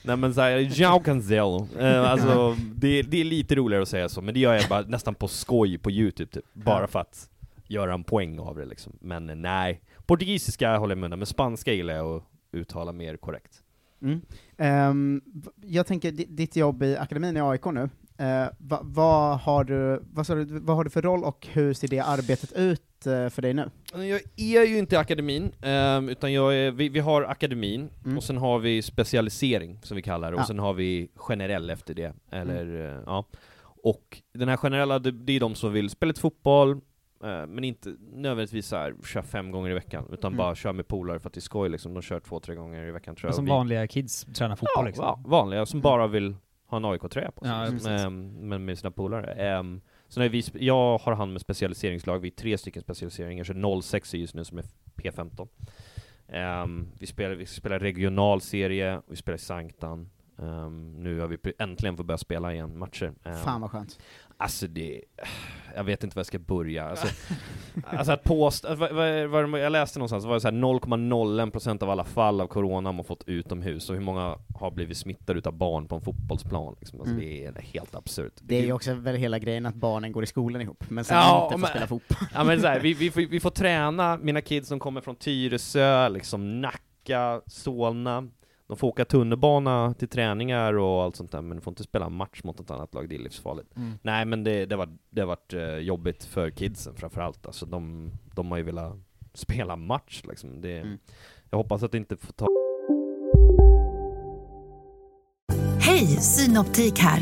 Nej men såhär, Jao Cancelo. Eh, alltså, det, det är lite roligare att säga så, men det gör jag bara nästan på skoj på youtube typ. Bara för att göra en poäng av det liksom. Men eh, nej. Portugisiska håller jag med men spanska gillar jag att uttala mer korrekt. Mm. V- jag tänker, di- ditt jobb i akademin i AIK nu, eh, va, vad, har du, vad, sa du, vad har du för roll och hur ser det arbetet ut eh, för dig nu? Jag är ju inte i akademin, ehm, utan jag är, vi, vi har akademin, Mm. och sen har vi specialisering, som vi kallar det, och Ja. sen har vi generell efter det, eller eh, ja. Och den här generella, det, det är de som vill spela lite fotboll, eh, men inte nödvändigtvis så här, köra fem gånger i veckan, utan Mm. bara köra med polare för att det är skoj liksom, de kör två, tre gånger i veckan tror jag. Som vi- vanliga kids tränar fotboll ja, liksom. va- vanliga, som bara vill ha en AIK-tröja på sig, Ja, liksom, ehm, men med sina polare. Um, så när vi, jag har hand med specialiseringslag, vi är tre stycken specialiseringar, så 06 är just nu som är P15. Ehm, vi, spelar, vi spelar regional serie, vi spelar i Sanktan. Ehm, nu har vi äntligen fått börja spela igen matcher. Ehm, Fan vad skönt. Alltså det, jag vet inte var jag ska börja. Alltså, alltså att påstå, alltså, vad, vad, vad, jag läste någonstans, var det så här 0,01% av alla fall av corona har man fått utomhus, och hur många har blivit smittade utav barn på en fotbollsplan liksom. alltså, Mm. Det är helt absurt. Det är ju också väl hela grejen att barnen går i skolan ihop, men sen Ja, inte får men- spela fotboll. Ja men så här, vi, vi, får, vi får träna, mina kids som kommer från Tyresö, liksom Nacka, Solna, de får åka tunnelbana till träningar och allt sånt där, men de får inte spela match mot ett annat lag, det är livsfarligt. Mm. Nej men det, det, var, det har varit eh, jobbigt för kidsen framförallt, alltså de, de har ju velat spela match liksom. Det, Mm. Jag hoppas att det inte får ta Hej, Synoptik här.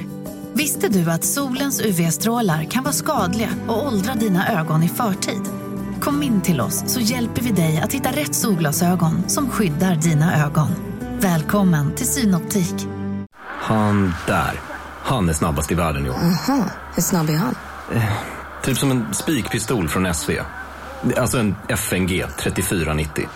Visste du att solens UV-strålar kan vara skadliga och åldra dina ögon i förtid? Kom in till oss så hjälper vi dig att hitta rätt solglasögon som skyddar dina ögon. Välkommen till Synoptik. Han där. Han är snabbast i världen år. Aha, hur snabb är han? Typ som en spikpistol från SV. Alltså en FNG 3490.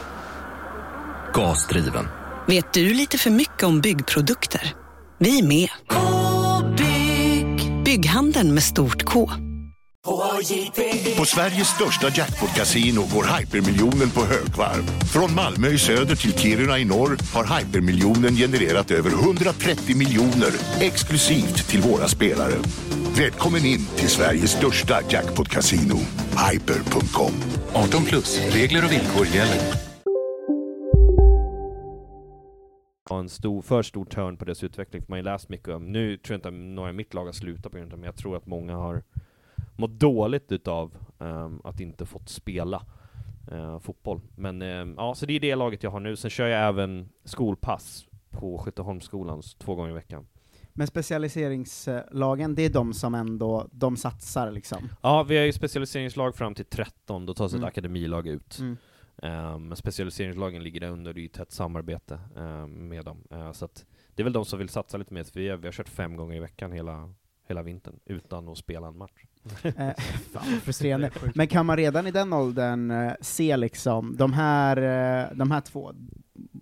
Gasdriven. Vet du lite för mycket om byggprodukter? Vi är med. -bygg. Bygghandeln med stort K. På Sveriges största jackpot-kasino går hypermiljonen på högvarv. Från Malmö i söder till Kiruna i norr har hypermiljonen genererat över 130 miljoner exklusivt till våra spelare. Välkommen in till Sveriges största jackpot-kasino, hyper.com. 18 plus, regler och villkor gäller. en stor, för stor turn på deras utveckling, för man har ju läst mycket om, nu tror jag inte att några i mitt lag har slutat på grund av det, men jag tror att många har mått dåligt utav ehm, att inte fått spela eh, fotboll. Men ehm, ja, så det är det laget jag har nu. Sen kör jag även skolpass på Skytteholmsskolans två gånger i veckan. Men specialiseringslagen, det är de som ändå, de satsar liksom. Ja, vi har ju specialiseringslag fram till 13, då tas Mm. ett akademilag ut. Mm. Men specialiseringslagen ligger där under, det är ju tätt samarbete ehm, med dem. Eh, så att det är väl de som vill satsa lite mer, för vi har, vi har kört fem gånger i veckan hela, hela vintern, utan att spela en match. Eh, fan frustrerande. Men kan man redan i den åldern eh, se liksom, de här, eh, de här två,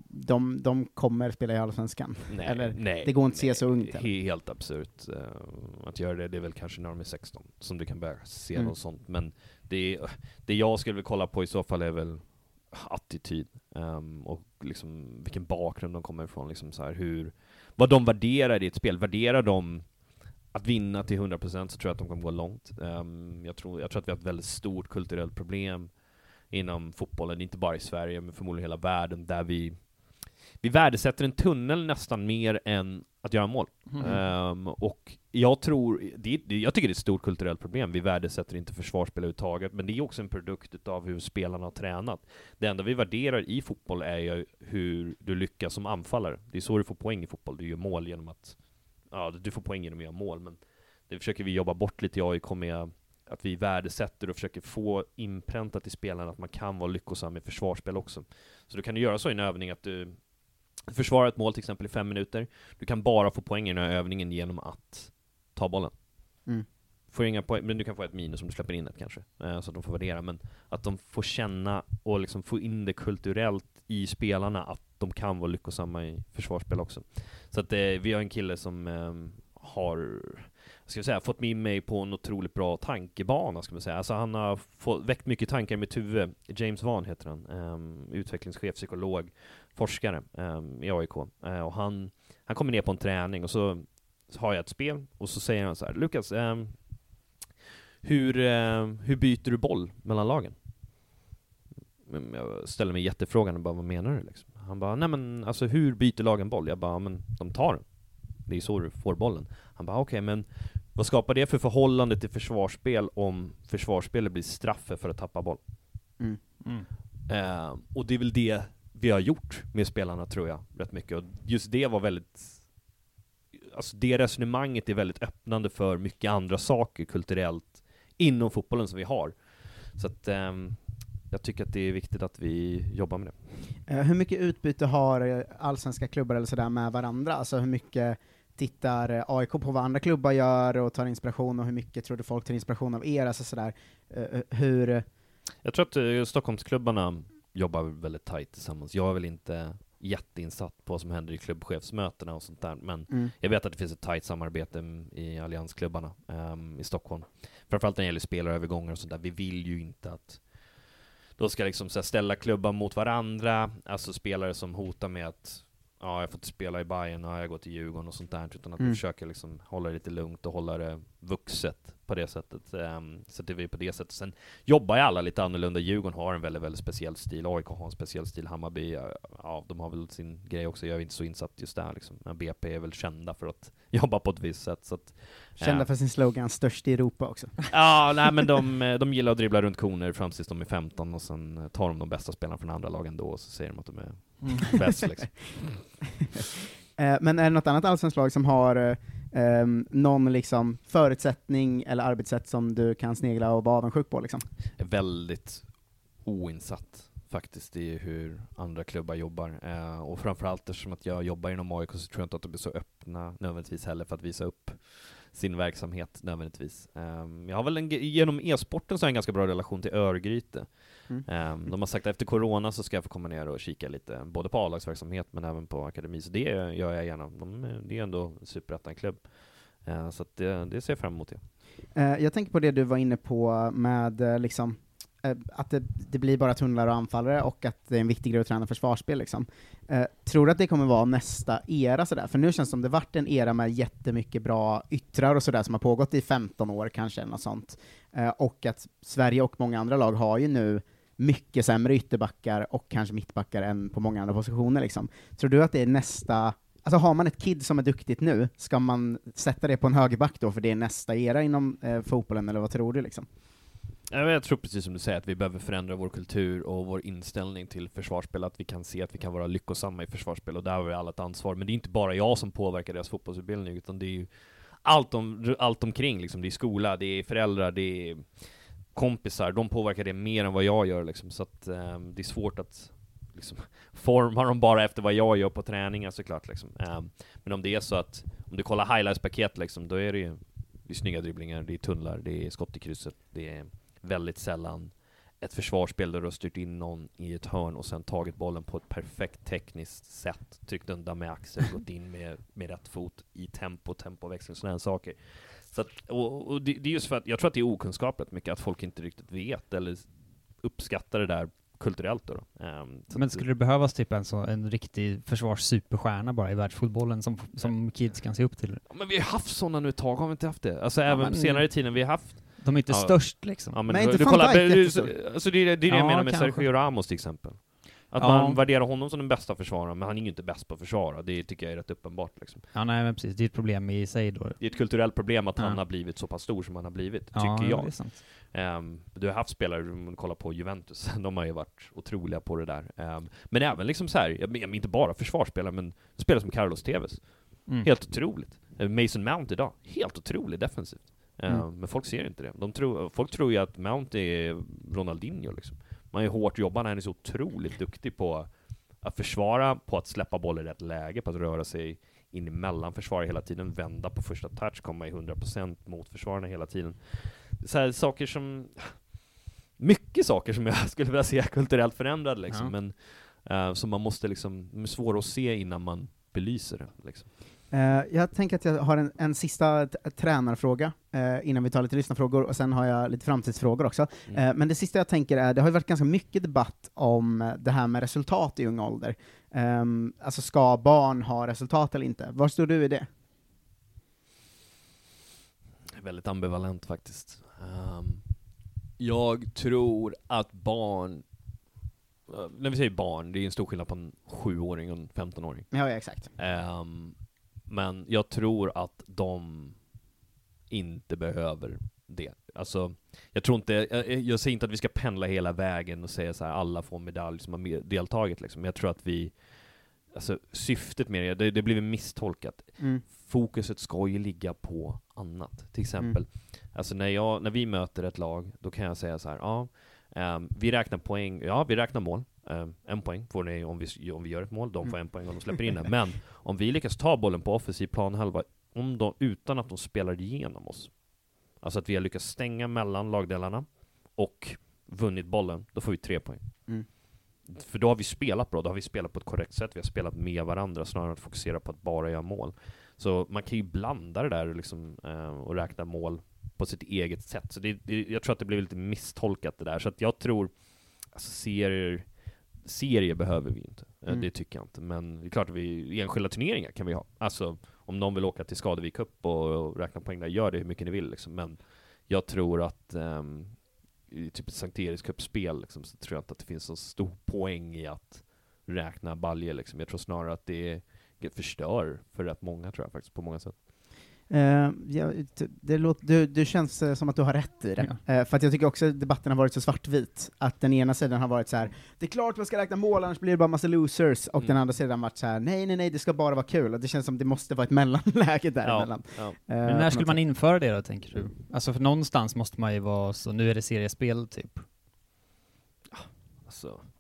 de, de kommer spela i Allsvenskan? Nej, Eller, nej, det går inte att se så ungt än. He- Helt absurt att göra det. Det är väl kanske när de är 16 som du kan börja se Mm. något sånt. Men det, det jag skulle vilja kolla på i så fall är väl attityd ehm, och liksom vilken bakgrund de kommer ifrån. Liksom så här, hur, vad de värderar i ett spel. Värderar de att vinna till 100% så tror jag att de kommer gå långt. Ehm, jag, tror, jag tror att vi har ett väldigt stort kulturellt problem inom fotbollen, inte bara i Sverige, men förmodligen hela världen, där vi vi värdesätter en tunnel nästan mer än att göra mål. Mhm. Ehm, och jag tror, det, det, jag tycker det är ett stort kulturellt problem, vi värdesätter inte försvarsspel överhuvudtaget, men det är också en produkt utav hur spelarna har tränat. Det enda vi värderar i fotboll är ju hur du lyckas som anfallare. Det är så du får poäng i fotboll, du gör mål genom att, ja du får poäng genom att göra mål, men det försöker vi jobba bort lite i AIK med att vi värdesätter och försöker få inpräntat i spelarna att man kan vara lyckosam i försvarsspel också. Så du kan du göra så i en övning att du försvarar ett mål till exempel i fem minuter. Du kan bara få poäng i den här övningen genom att ta bollen. Mm. Får inga poäng, men du kan få ett minus om du släpper in ett kanske, eh, så att de får värdera, men att de får känna och liksom få in det kulturellt i spelarna, att de kan vara lyckosamma i försvarsspel också. Så att eh, vi har en kille som eh, har, vad ska jag säga, fått med mig på en otroligt bra tankebana, ska man säga. Alltså han har fått, väckt mycket tankar i mitt huvud. James Van heter han, eh, utvecklingschef, psykolog, forskare ehm, i AIK. Eh, och han, han kommer ner på en träning och så har jag ett spel och så säger han så här, Lukas, ehm, hur, eh, hur byter du boll mellan lagen? Men Jag ställer mig jättefrågan och bara, vad menar du liksom? Han bara, nej men alltså hur byter lagen boll? Jag bara, men de tar den. Det är så du får bollen. Han bara, okej men vad skapar det för förhållande till försvarsspel om försvarsspelet blir straffer för att tappa boll? Mm. Mm. Eh, och det är väl det vi har gjort med spelarna tror jag, rätt mycket. Och just det var väldigt Alltså det resonemanget är väldigt öppnande för mycket andra saker kulturellt inom fotbollen som vi har. Så att ehm, jag tycker att det är viktigt att vi jobbar med det. Eh, hur mycket utbyte har eh, allsvenska klubbar eller sådär med varandra? Alltså hur mycket tittar eh, AIK på vad andra klubbar gör och tar inspiration, och hur mycket tror du folk tar inspiration av er? Alltså sådär, hur... Jag tror att Stockholmsklubbarna jobbar väldigt tajt tillsammans. Jag är väl inte jätteinsatt på vad som händer i klubbchefsmötena och sånt där, men Mm. jag vet att det finns ett tajt samarbete i alliansklubbarna ehm, i Stockholm. Framförallt när det gäller spelarövergångar och sånt där. Vi vill ju inte att då ska liksom så ställa klubbar mot varandra, alltså spelare som hotar med att Ja, jag får inte spela i Bayern, ja, jag går till Djurgården och sånt där, utan att vi Mm. försöker liksom hålla det lite lugnt och hålla det vuxet på det sättet. Um, så det är vi på det sättet. Sen jobbar ju alla lite annorlunda. Djurgården har en väldigt, väldigt speciell stil. AIK har en speciell stil. Hammarby, ja, de har väl sin grej också. Jag är inte så insatt just där liksom. Men BP är väl kända för att jobba på ett visst sätt. Så att, Kända eh, för sin slogan 'störst i Europa' också. Ja, nej men de, eh, de gillar att dribbla runt koner fram tills de är 15 och sen tar de de bästa spelarna från andra lagen då och så säger de att de är Mm. bäst liksom. Eh, Men är det något annat allsvenskt lag som har eh, ehm, någon liksom förutsättning eller arbetssätt som du kan snegla och vara avundsjuk på liksom? är väldigt oinsatt faktiskt i hur andra klubbar jobbar. Eh, och framförallt eftersom att jag jobbar inom AIK så tror jag inte att de är så öppna nödvändigtvis heller för att visa upp sin verksamhet nödvändigtvis. Um, jag har väl en, ge- genom e-sporten så har jag en ganska bra relation till Örgryte. Mm. Ehm, de har sagt att efter corona så ska jag få komma ner och kika lite, både på A-lagsverksamhet men även på akademi, så det gör jag gärna. De, det är ändå superettan-klubb. Eh, så det, det ser jag fram emot. Ja. Eh, jag tänker på det du var inne på med eh, liksom, eh, att det, det blir bara tunnlar och anfallare och att det är en viktig grej att träna försvarsspel. Liksom. Eh, tror du att det kommer vara nästa era sådär? För nu känns det som det varit en era med jättemycket bra yttrar och sådär som har pågått i 15 år kanske, eller något sånt. Eh, och att Sverige och många andra lag har ju nu mycket sämre ytterbackar och kanske mittbackar än på många andra positioner. Liksom. Tror du att det är nästa Alltså har man ett kid som är duktigt nu, ska man sätta det på en högerback då, för det är nästa era inom eh, fotbollen, eller vad tror du liksom? Jag tror precis som du säger att vi behöver förändra vår kultur och vår inställning till försvarsspel, att vi kan se att vi kan vara lyckosamma i försvarsspel och där har vi alla ett ansvar. Men det är inte bara jag som påverkar deras fotbollsutbildning, utan det är ju allt, om, allt omkring liksom. Det är skola, det är föräldrar, det är kompisar, de påverkar det mer än vad jag gör liksom. Så att eh, det är svårt att liksom, forma dem bara efter vad jag gör på träningar såklart liksom. Eh, men om det är så att, om du kollar highlights-paket liksom, då är det ju det är snygga dribblingar, det är tunnlar, det är skott i krysset, det är väldigt sällan ett försvarsspel där du har styrt in någon i ett hörn och sen tagit bollen på ett perfekt tekniskt sätt, tryckt undan med axeln, gått in med, med rätt fot i tempo, tempoväxling, sådana här saker. Så att, och, och det, det är just för att jag tror att det är okunskap rätt mycket, att folk inte riktigt vet eller uppskattar det där kulturellt då. då. Så Men skulle det behövas typ en, så, en riktig försvarssuperstjärna bara i världsfotbollen som, som kids kan se upp till? Ja, men vi har haft sådana nu ett tag, har vi inte haft det? Alltså även men- på senare tiden, vi har haft De är inte störst, liksom. Ja, men, Men du, inte du Van kollar, Dijk du, alltså det är det, är det jag Ja, menar med kanske. Sergio Ramos till exempel. Att Ja. man värderar honom som den bästa försvararen, men han är ju inte bäst på att försvara, det tycker jag är rätt uppenbart liksom. Ja, nej men precis. Det är ett problem i sig då. Det är ett kulturellt problem att han Ja. har blivit så pass stor som han har blivit, Ja, tycker jag. Ehm, du har haft spelare, om man kollar på Juventus, de har ju varit otroliga på det där. Ehm, men även liksom så här, jag men- inte bara försvarsspelare, men spelare som Carlos Tevez. Mm. Helt otroligt. Eh, Mason Mount idag, helt otroligt defensivt. Ehm, Mm. Men folk ser inte det. De tror, folk tror ju att Mount är Ronaldinho liksom. Man är hårt jobbande, han är så otroligt duktig på att försvara, på att släppa boll i rätt läge, på att röra sig in emellan försvarare hela tiden, vända på första touch, komma i 100% mot försvararna hela tiden. Så här saker som... Mycket saker som jag skulle vilja se kulturellt förändrade liksom, Ja. men eh, som man måste liksom, svåra att se innan man belyser det liksom. Eh, jag tänker att jag har en, en sista tränarfråga, eh, innan vi tar lite lyssnarfrågor, och sen har jag lite framtidsfrågor också. Mm. Eh, men det sista jag tänker är, det har ju varit ganska mycket debatt om eh, det här med resultat i ung ålder. Ehm, alltså, ska barn ha resultat eller inte? Var står du i det? Väldigt ambivalent faktiskt. Ehm, jag tror att barn, eh, när vi säger barn, det är en stor skillnad på en sjuåring och en 15-åring. Ja, ja, exakt. Ehm, men jag tror att de inte behöver det. Alltså, jag tror inte, jag, jag säger inte att vi ska pendla hela vägen och säga så här alla får medalj som har deltagit liksom. Men jag tror att vi, alltså syftet med det, det, det blir misstolkat. Mm. Fokuset ska ju ligga på annat. Till exempel, alltså när, jag, när vi möter ett lag, då kan jag säga så här, ja, ehm, vi räknar poäng, ja vi räknar mål. Ehm, en poäng får ni om vi, om vi gör ett mål, de får en poäng om de släpper in det. Men om vi lyckas ta bollen på offensiv planhalva, om de, utan att de spelar igenom oss, Alltså att vi har lyckats stänga mellan lagdelarna och vunnit bollen, då får vi tre poäng. Mm. För då har vi spelat bra, då har vi spelat på ett korrekt sätt, vi har spelat med varandra snarare än att fokusera på att bara göra mål. Så man kan ju blanda det där liksom, eh, och räkna mål på sitt eget sätt. Så det, det, jag tror att det blev lite misstolkat det där, så att jag tror, alltså serier, serier behöver vi inte. Eh, Mm. Det tycker jag inte. Men det är klart vi, enskilda turneringar kan vi ha. Alltså, om någon vill åka till Skadevik Cup och, och räkna poäng där, gör det hur mycket ni vill liksom. Men jag tror att ehm, i typ ett Sankt Eriks Cup-spel liksom, så tror jag inte att det finns så stor poäng i att räkna baljer liksom. Jag tror snarare att det, det förstör för rätt många tror jag faktiskt, på många sätt. Eh, ja, det, låter, du, det känns eh, som att du har rätt i det. Eh, för att jag tycker också att debatten har varit så svartvit, att den ena sidan har varit så här: det är klart man ska räkna mål, annars blir det bara massa losers, och den andra sidan har varit så här: nej, nej, nej, det ska bara vara kul, och det känns som det måste vara ett mellanläge däremellan. ja. Eh, Men på när skulle man sätt. införa det då, tänker du? Alltså för någonstans måste man ju vara så, nu är det seriespel typ. Alltså, fan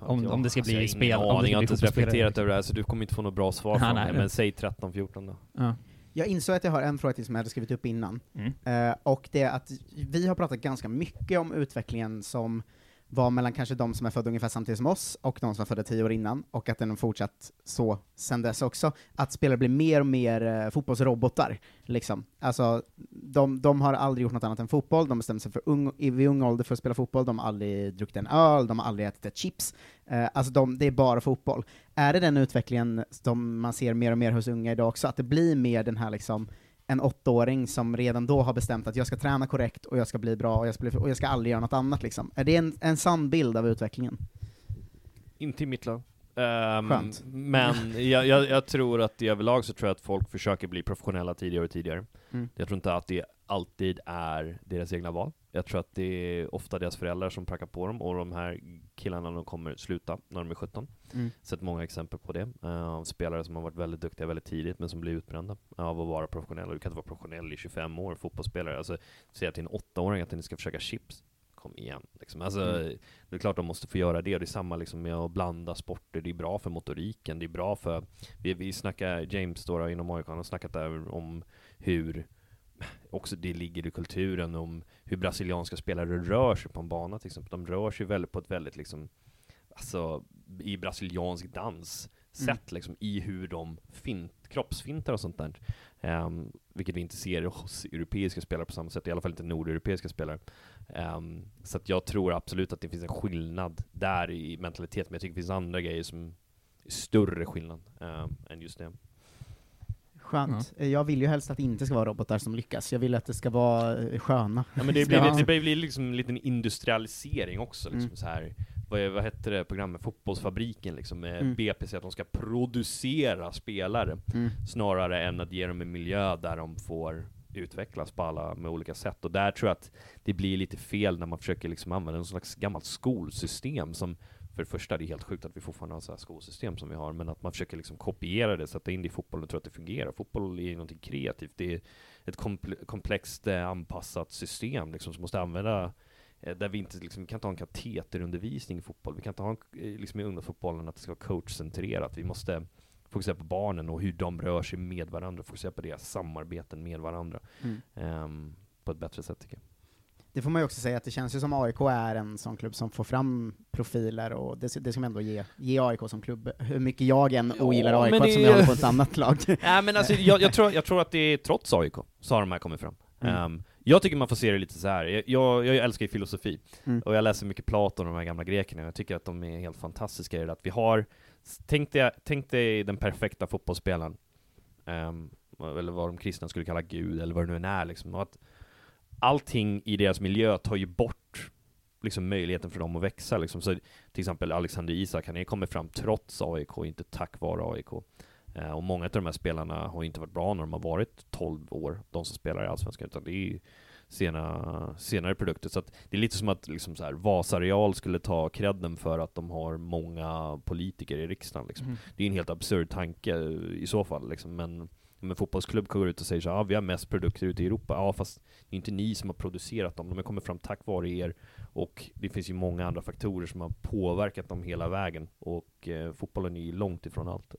Om- om det ska alltså, bli jag har spel- ingen om aning, jag har inte reflekterat över det här, så du kommer inte få något bra svar Nej, från nej, mig, men säg 13-14 då. Ja. Jag insåg att jag har en fråga till som jag hade skrivit upp innan, Mm. Eh, och det är att vi har pratat ganska mycket om utvecklingen som var mellan kanske de som är födda ungefär samtidigt som oss och de som är födda tio år innan, och att den har fortsatt så sen dess också, att spelare blir mer och mer eh, fotbollsrobotar. Liksom. Alltså, de, de har aldrig gjort något annat än fotboll, de bestämde sig för ung, vid ung ålder för att spela fotboll, de har aldrig druckit en öl, de har aldrig ätit ett chips. Eh, alltså de, det är bara fotboll. Är det den utvecklingen som man ser mer och mer hos unga idag också, att det blir mer den här liksom en åttaåring som redan då har bestämt att jag ska träna korrekt och jag ska bli bra och jag ska, bli, och jag ska aldrig göra något annat liksom. Är det en, en sann bild av utvecklingen? Inte i mitt lag. Ehm, Skönt. Men jag, jag, jag tror att i överlag så tror jag att folk försöker bli professionella tidigare och tidigare. Mm. Jag tror inte att det alltid är deras egna val. Jag tror att det är ofta deras föräldrar som prackar på dem, och de här killarna de kommer sluta när de är 17. Mm. Sett många exempel på det, av spelare som har varit väldigt duktiga väldigt tidigt, men som blir utbrända av att vara professionella. Du kan inte vara professionell i 25 år, fotbollsspelare. Alltså, säga till en åttaåring att ni ska försöka chips. Kom igen. Liksom. Alltså, Mm. Det är klart de måste få göra det, det är samma liksom med att blanda sporter. Det är bra för motoriken, det är bra för... Vi, vi snackar, James då inom AIK, han har snackat där om hur också det ligger i kulturen om hur brasilianska spelare rör sig på en bana till exempel. De rör sig väldigt på ett väldigt liksom, alltså i brasiliansk dans sätt Mm. liksom, i hur de fint, kroppsfintar och sånt där. Ehm, vilket vi inte ser hos europeiska spelare på samma sätt, i alla fall inte nordeuropeiska spelare. Ehm, så att jag tror absolut att det finns en skillnad där i mentalitet, men jag tycker det finns andra grejer som är större skillnad ehm, än just det. Skönt. Eh, Jag vill ju helst att det inte ska vara robotar som lyckas, jag vill att det ska vara eh, sköna. Ja men det blir, det blir liksom en liten industrialisering också liksom Mm. så här. Vad, är, vad hette det programmet? Fotbollsfabriken liksom, med Mm. BP säger att de ska producera spelare, Mm. snarare än att ge dem en miljö där de får utvecklas på alla med olika sätt. Och där tror jag att det blir lite fel när man försöker liksom använda en slags gammalt skolsystem som för det första, det är helt sjukt att vi fortfarande har så här skolsystem som vi har, men att man försöker liksom kopiera det, sätta in det i fotbollen och tro att det fungerar. Fotboll är någonting kreativt, det är ett komple- komplext eh, anpassat system liksom, som måste använda eh, där vi inte liksom, vi kan inte ha en kateterundervisning i fotboll, vi kan inte ha en, eh, liksom i ungdomsfotbollen att det ska vara coachcentrerat, vi måste fokusera på barnen och hur de rör sig med varandra, fokusera på deras samarbeten med varandra Mm. ehm, på ett bättre sätt tycker jag. Det får man ju också säga att det känns ju som AIK är en sån klubb som får fram profiler, och det, det ska man ändå ge, ge AIK som klubb, hur mycket jag än ogillar AIK det som jag håller på ett annat lag. Nej men alltså, jag, jag, tror, jag tror att det är trots AIK, så har de här kommit fram. Mm. Ehm, jag tycker man får se det lite så här. Jag, jag, älskar ju filosofi, Mm. och jag läser mycket Platon och de här gamla grekerna, jag tycker att de är helt fantastiska i det att vi har, tänk dig, tänk dig den perfekta fotbollsspelaren, Ehm, eller vad de kristna skulle kalla Gud, eller vad det nu än är liksom, och att allting i deras miljö tar ju bort liksom möjligheten för dem att växa liksom. Så till exempel Alexander Isak, han är kommit fram trots AIK, inte tack vare AIK. Eh, och många av de här spelarna har inte varit bra när de har varit 12 år, de som spelar i Allsvenskan, utan det är ju sena, senare produkter. Så att det är lite som att liksom så här, Vasa Real skulle ta credden för att de har många politiker i riksdagen. Liksom. Mm. Det är en helt absurd tanke i så fall. Liksom. Men om en fotbollsklubb går ut och säger så här, ah, vi har mest produkter ute i Europa. Ja, fast det är inte ni som har producerat dem. De har kommit fram tack vare er. Och det finns ju många andra faktorer som har påverkat dem hela vägen. Och eh, fotbollen är ju långt ifrån allt.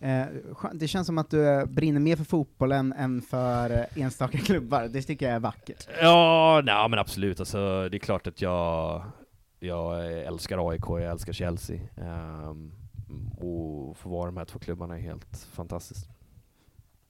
Eh, det känns som att du eh, brinner mer för fotbollen än för eh, enstaka klubbar, det tycker jag är vackert. Ja, nej, men absolut. Alltså, det är klart att jag, jag älskar AIK, jag älskar Chelsea. Um, och få vara de här två klubbarna är helt fantastiskt.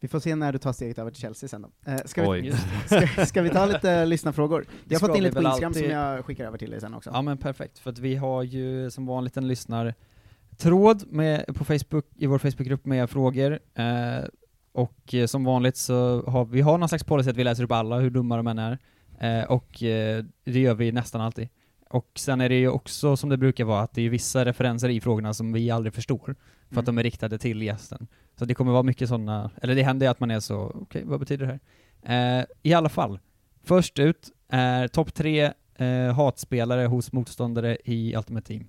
Vi får se när du tar steget över till Chelsea sen då. Eh, ska, vi, ska, ska vi ta lite lyssnarfrågor? Jag har fått in lite på Instagram alltid- som jag skickar över till dig sen också. Ja men perfekt, för att vi har ju som vanligt en lyssnartråd med, på Facebook, i vår Facebookgrupp med frågor, eh, och eh, som vanligt så har vi har någon slags policy att vi läser upp alla, hur dumma de än är, eh, och eh, det gör vi nästan alltid. Och sen är det ju också som det brukar vara, att det är vissa referenser i frågorna som vi aldrig förstår, för Mm. att de är riktade till gästen. Så det kommer vara mycket sådana, eller det händer ju att man är så, okej, vad betyder det här? Eh, I alla fall, först ut är topp tre eh, hatspelare hos motståndare i Ultimate Team.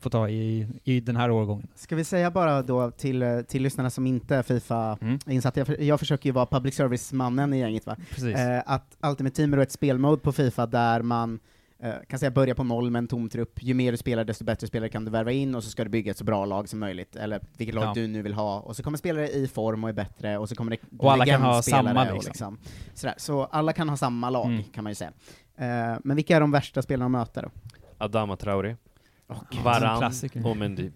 Får ta i, i den här årgången. Ska vi säga bara då till, eh, till lyssnarna som inte är Fifa Mm. jag, jag försöker ju vara public service-mannen i gänget va? Precis. Eh, att Ultimate Team är ett spelmode på Fifa där man kan säga börja på noll med en tom trupp, ju mer du spelar desto bättre spelare kan du värva in, och så ska du bygga ett så bra lag som möjligt, eller vilket lag Ja. du nu vill ha, och så kommer spelare i form och är bättre, och så kommer det Och alla kan ha samma, liksom. liksom. Sådär. Så alla kan ha samma lag, Mm. kan man ju säga. Eh, men vilka är de värsta spelarna att möta då? Adama Traoré, en Varann och Mendy.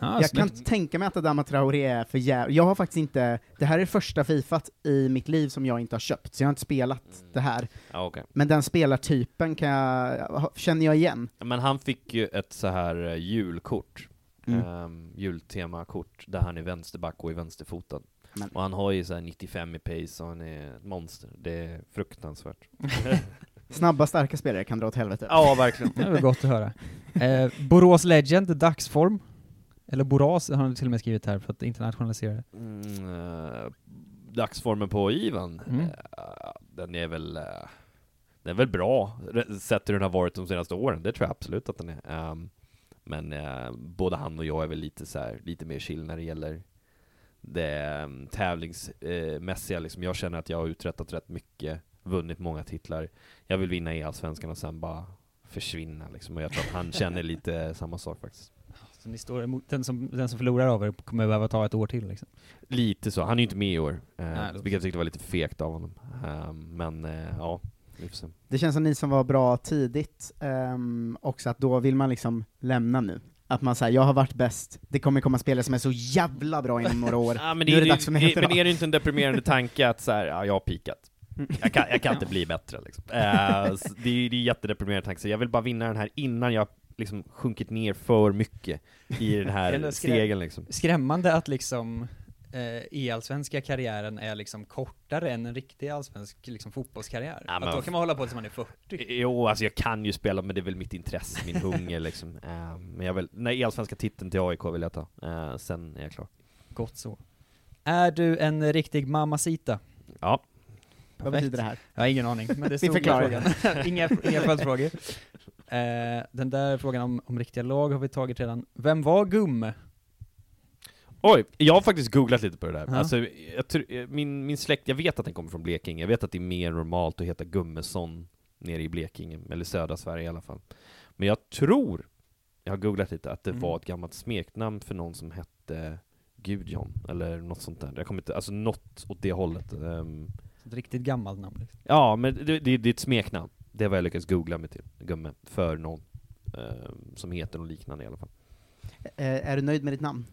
Ah, jag snyggt. kan tänka mig att Adama Traoré är för jävla... Jag har faktiskt inte... Det här är första Fifat i mitt liv som jag inte har köpt, så jag har inte spelat det här. Ja, okej. Men den spelartypen kan jag, känner jag igen. Men han fick ju ett så här eh, julkort, Mm. ehm, jultemakort, där han är vänsterback och är vänsterfotad. Men- Och han har ju så här 95 i pace och han är ett monster. Det är fruktansvärt. Snabba, starka spelare kan dra åt helvete. ja, verkligen. Det är väl gott att höra. Eh, Borås Legend, dagsform. Eller Borås har han till och med skrivit här för att internationalisera det. Mm, eh, dagsformen på Ivan, Mm. eh, den är väl eh, den är väl bra, sett hur den har varit de senaste åren, det tror jag absolut att den är. Ehm, men eh, både han och jag är väl lite så här, lite mer chill när det gäller det um, tävlingsmässiga liksom. Jag känner att jag har uträttat rätt mycket, vunnit många titlar. Jag vill vinna i Allsvenskan och sen bara försvinna liksom. Och jag tror att han känner lite samma sak faktiskt. Så ni står emot, den som, den som förlorar över kommer behöva ta ett år till liksom. Lite så, han är ju inte med i år, eh, Nej, det- vilket jag tyckte var lite fegt av honom. Ehm, men eh, ja. Det känns som ni som var bra tidigt, um, också att då vill man liksom lämna nu. Att man säger jag har varit bäst, det kommer komma spelare som är så jävla bra inom några år, Ja, men nu det, är det är, dags för mig det, att men är det inte en deprimerande tanke att så här, ja, jag har pikat. Jag kan, jag kan inte bli bättre liksom. Eh, det, är, det är jättedeprimerande tanke, så jag vill bara vinna den här innan jag liksom sjunkit ner för mycket i den här skrä- stegen liksom. Skrämmande att liksom eh, e-allsvenska karriären är liksom kortare än en riktig allsvensk liksom, fotbollskarriär. Ja, men att då kan man hålla på tills man är 40. Jo, alltså jag kan ju spela, men det är väl mitt intresse, min hunger liksom. Eh, men jag vill, nej, allsvenska titeln till AIK vill jag ta, Eh, sen är jag klar. Gott så. Är du en riktig mamacita? Ja. Vad betyder det här? Jag har ingen aning, men det stod i förklarar. frågan. inga, inga följdfrågor. Eh, den där frågan om, om riktiga lag har vi tagit redan. Vem var Gumme? Oj, jag har faktiskt googlat lite på det där. Ja. Alltså, jag, tror- min, min släkt, jag vet att den kommer från Blekinge, jag vet att det är mer normalt att heta Gummesson nere i Blekinge, eller södra Sverige i alla fall. Men jag tror, jag har googlat lite, att det Mm. var ett gammalt smeknamn för någon som hette Gudjon, eller något sånt där. Jag kommer inte, alltså något åt det hållet. Ehm, Ett riktigt gammalt namn. Liksom. ja, men det, det, det är ett smeknamn. Det var jag lyckats googla mig till, Gumme, för någon ehm, som heter något liknande i alla fall. Eh, är du nöjd med ditt namn?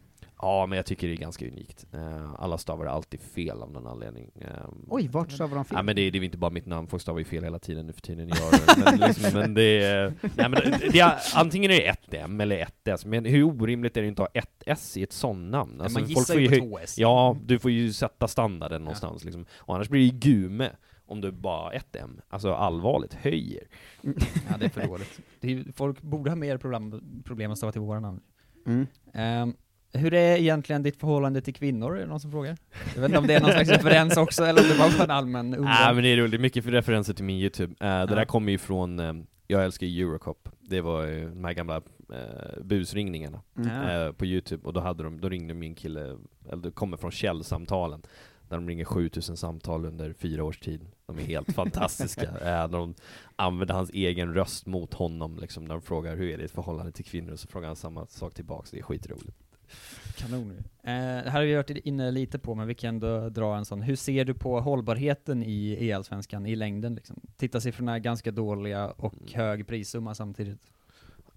Ja, men jag tycker det är ganska unikt. Eh, alla stavar alltid fel av någon anledning. Um, Oj, vart stavar de fel? Ja, men det, det är inte bara mitt namn, folk stavar ju fel hela tiden nu för tiden. Jag, men, liksom, men det är... Nej, men det, det är, antingen är det ett M eller ett S, men hur orimligt är det inte att ha ett S i ett sånt namn? Alltså, man gissar får ju på två S. Ja, du får ju sätta standarden någonstans liksom. Och annars blir det ju Gume om du bara ett M. Alltså allvarligt, höjer. Ja, det är för dåligt. Det är, folk borde ha mer problem, problem att stava till våra namn. Mm. Ehm, Hur är egentligen ditt förhållande till kvinnor? Är det någon som frågar? Jag vet inte om det är någon slags referens också, eller om det bara var en allmän undran. Nej men det är roligt, det mycket referenser till min YouTube. Eh, det Ja. där kommer ju från, eh, jag älskar Eurocop. Det var ju de här gamla eh, busringningarna Mm. eh, på YouTube, och då, hade de, då ringde min kille, eller det kommer från Källsamtalen, där de ringer 7000 samtal under fyra års tid. De är helt fantastiska. Eh, när de använder hans egen röst mot honom, liksom, när de frågar hur är ditt förhållande till kvinnor, så frågar han samma sak tillbaks, det är skitroligt. Kanon ju. Eh, det här har vi varit inne lite på, men vi kan ändå dra en sån. Hur ser du på hållbarheten i E-allsvenskan i längden? Liksom? Tittarsiffrorna är ganska dåliga och Mm. hög prissumma samtidigt.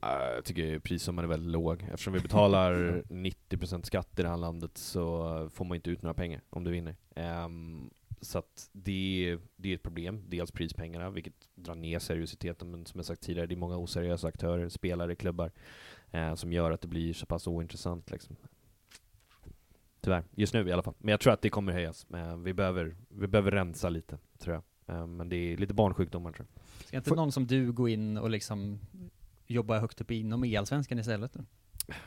Eh, Jag tycker prissumman är väldigt låg. Eftersom vi betalar 90% skatt i det här landet så får man inte ut några pengar om du vinner. Ehm, så att det, det är ett problem. Dels prispengarna, vilket drar ner seriositeten. Men som jag sagt tidigare, det är många oseriösa aktörer, spelare, klubbar, eh, som gör att det blir så pass ointressant. Liksom. Tyvärr, just nu i alla fall. Men jag tror att det kommer höjas. Men vi, behöver, vi behöver rensa lite, tror jag. Eh, men det är lite barnsjukdomar tror jag. Ska inte någon som du gå in och liksom jobba högt upp inom E-allsvenskan istället? Då?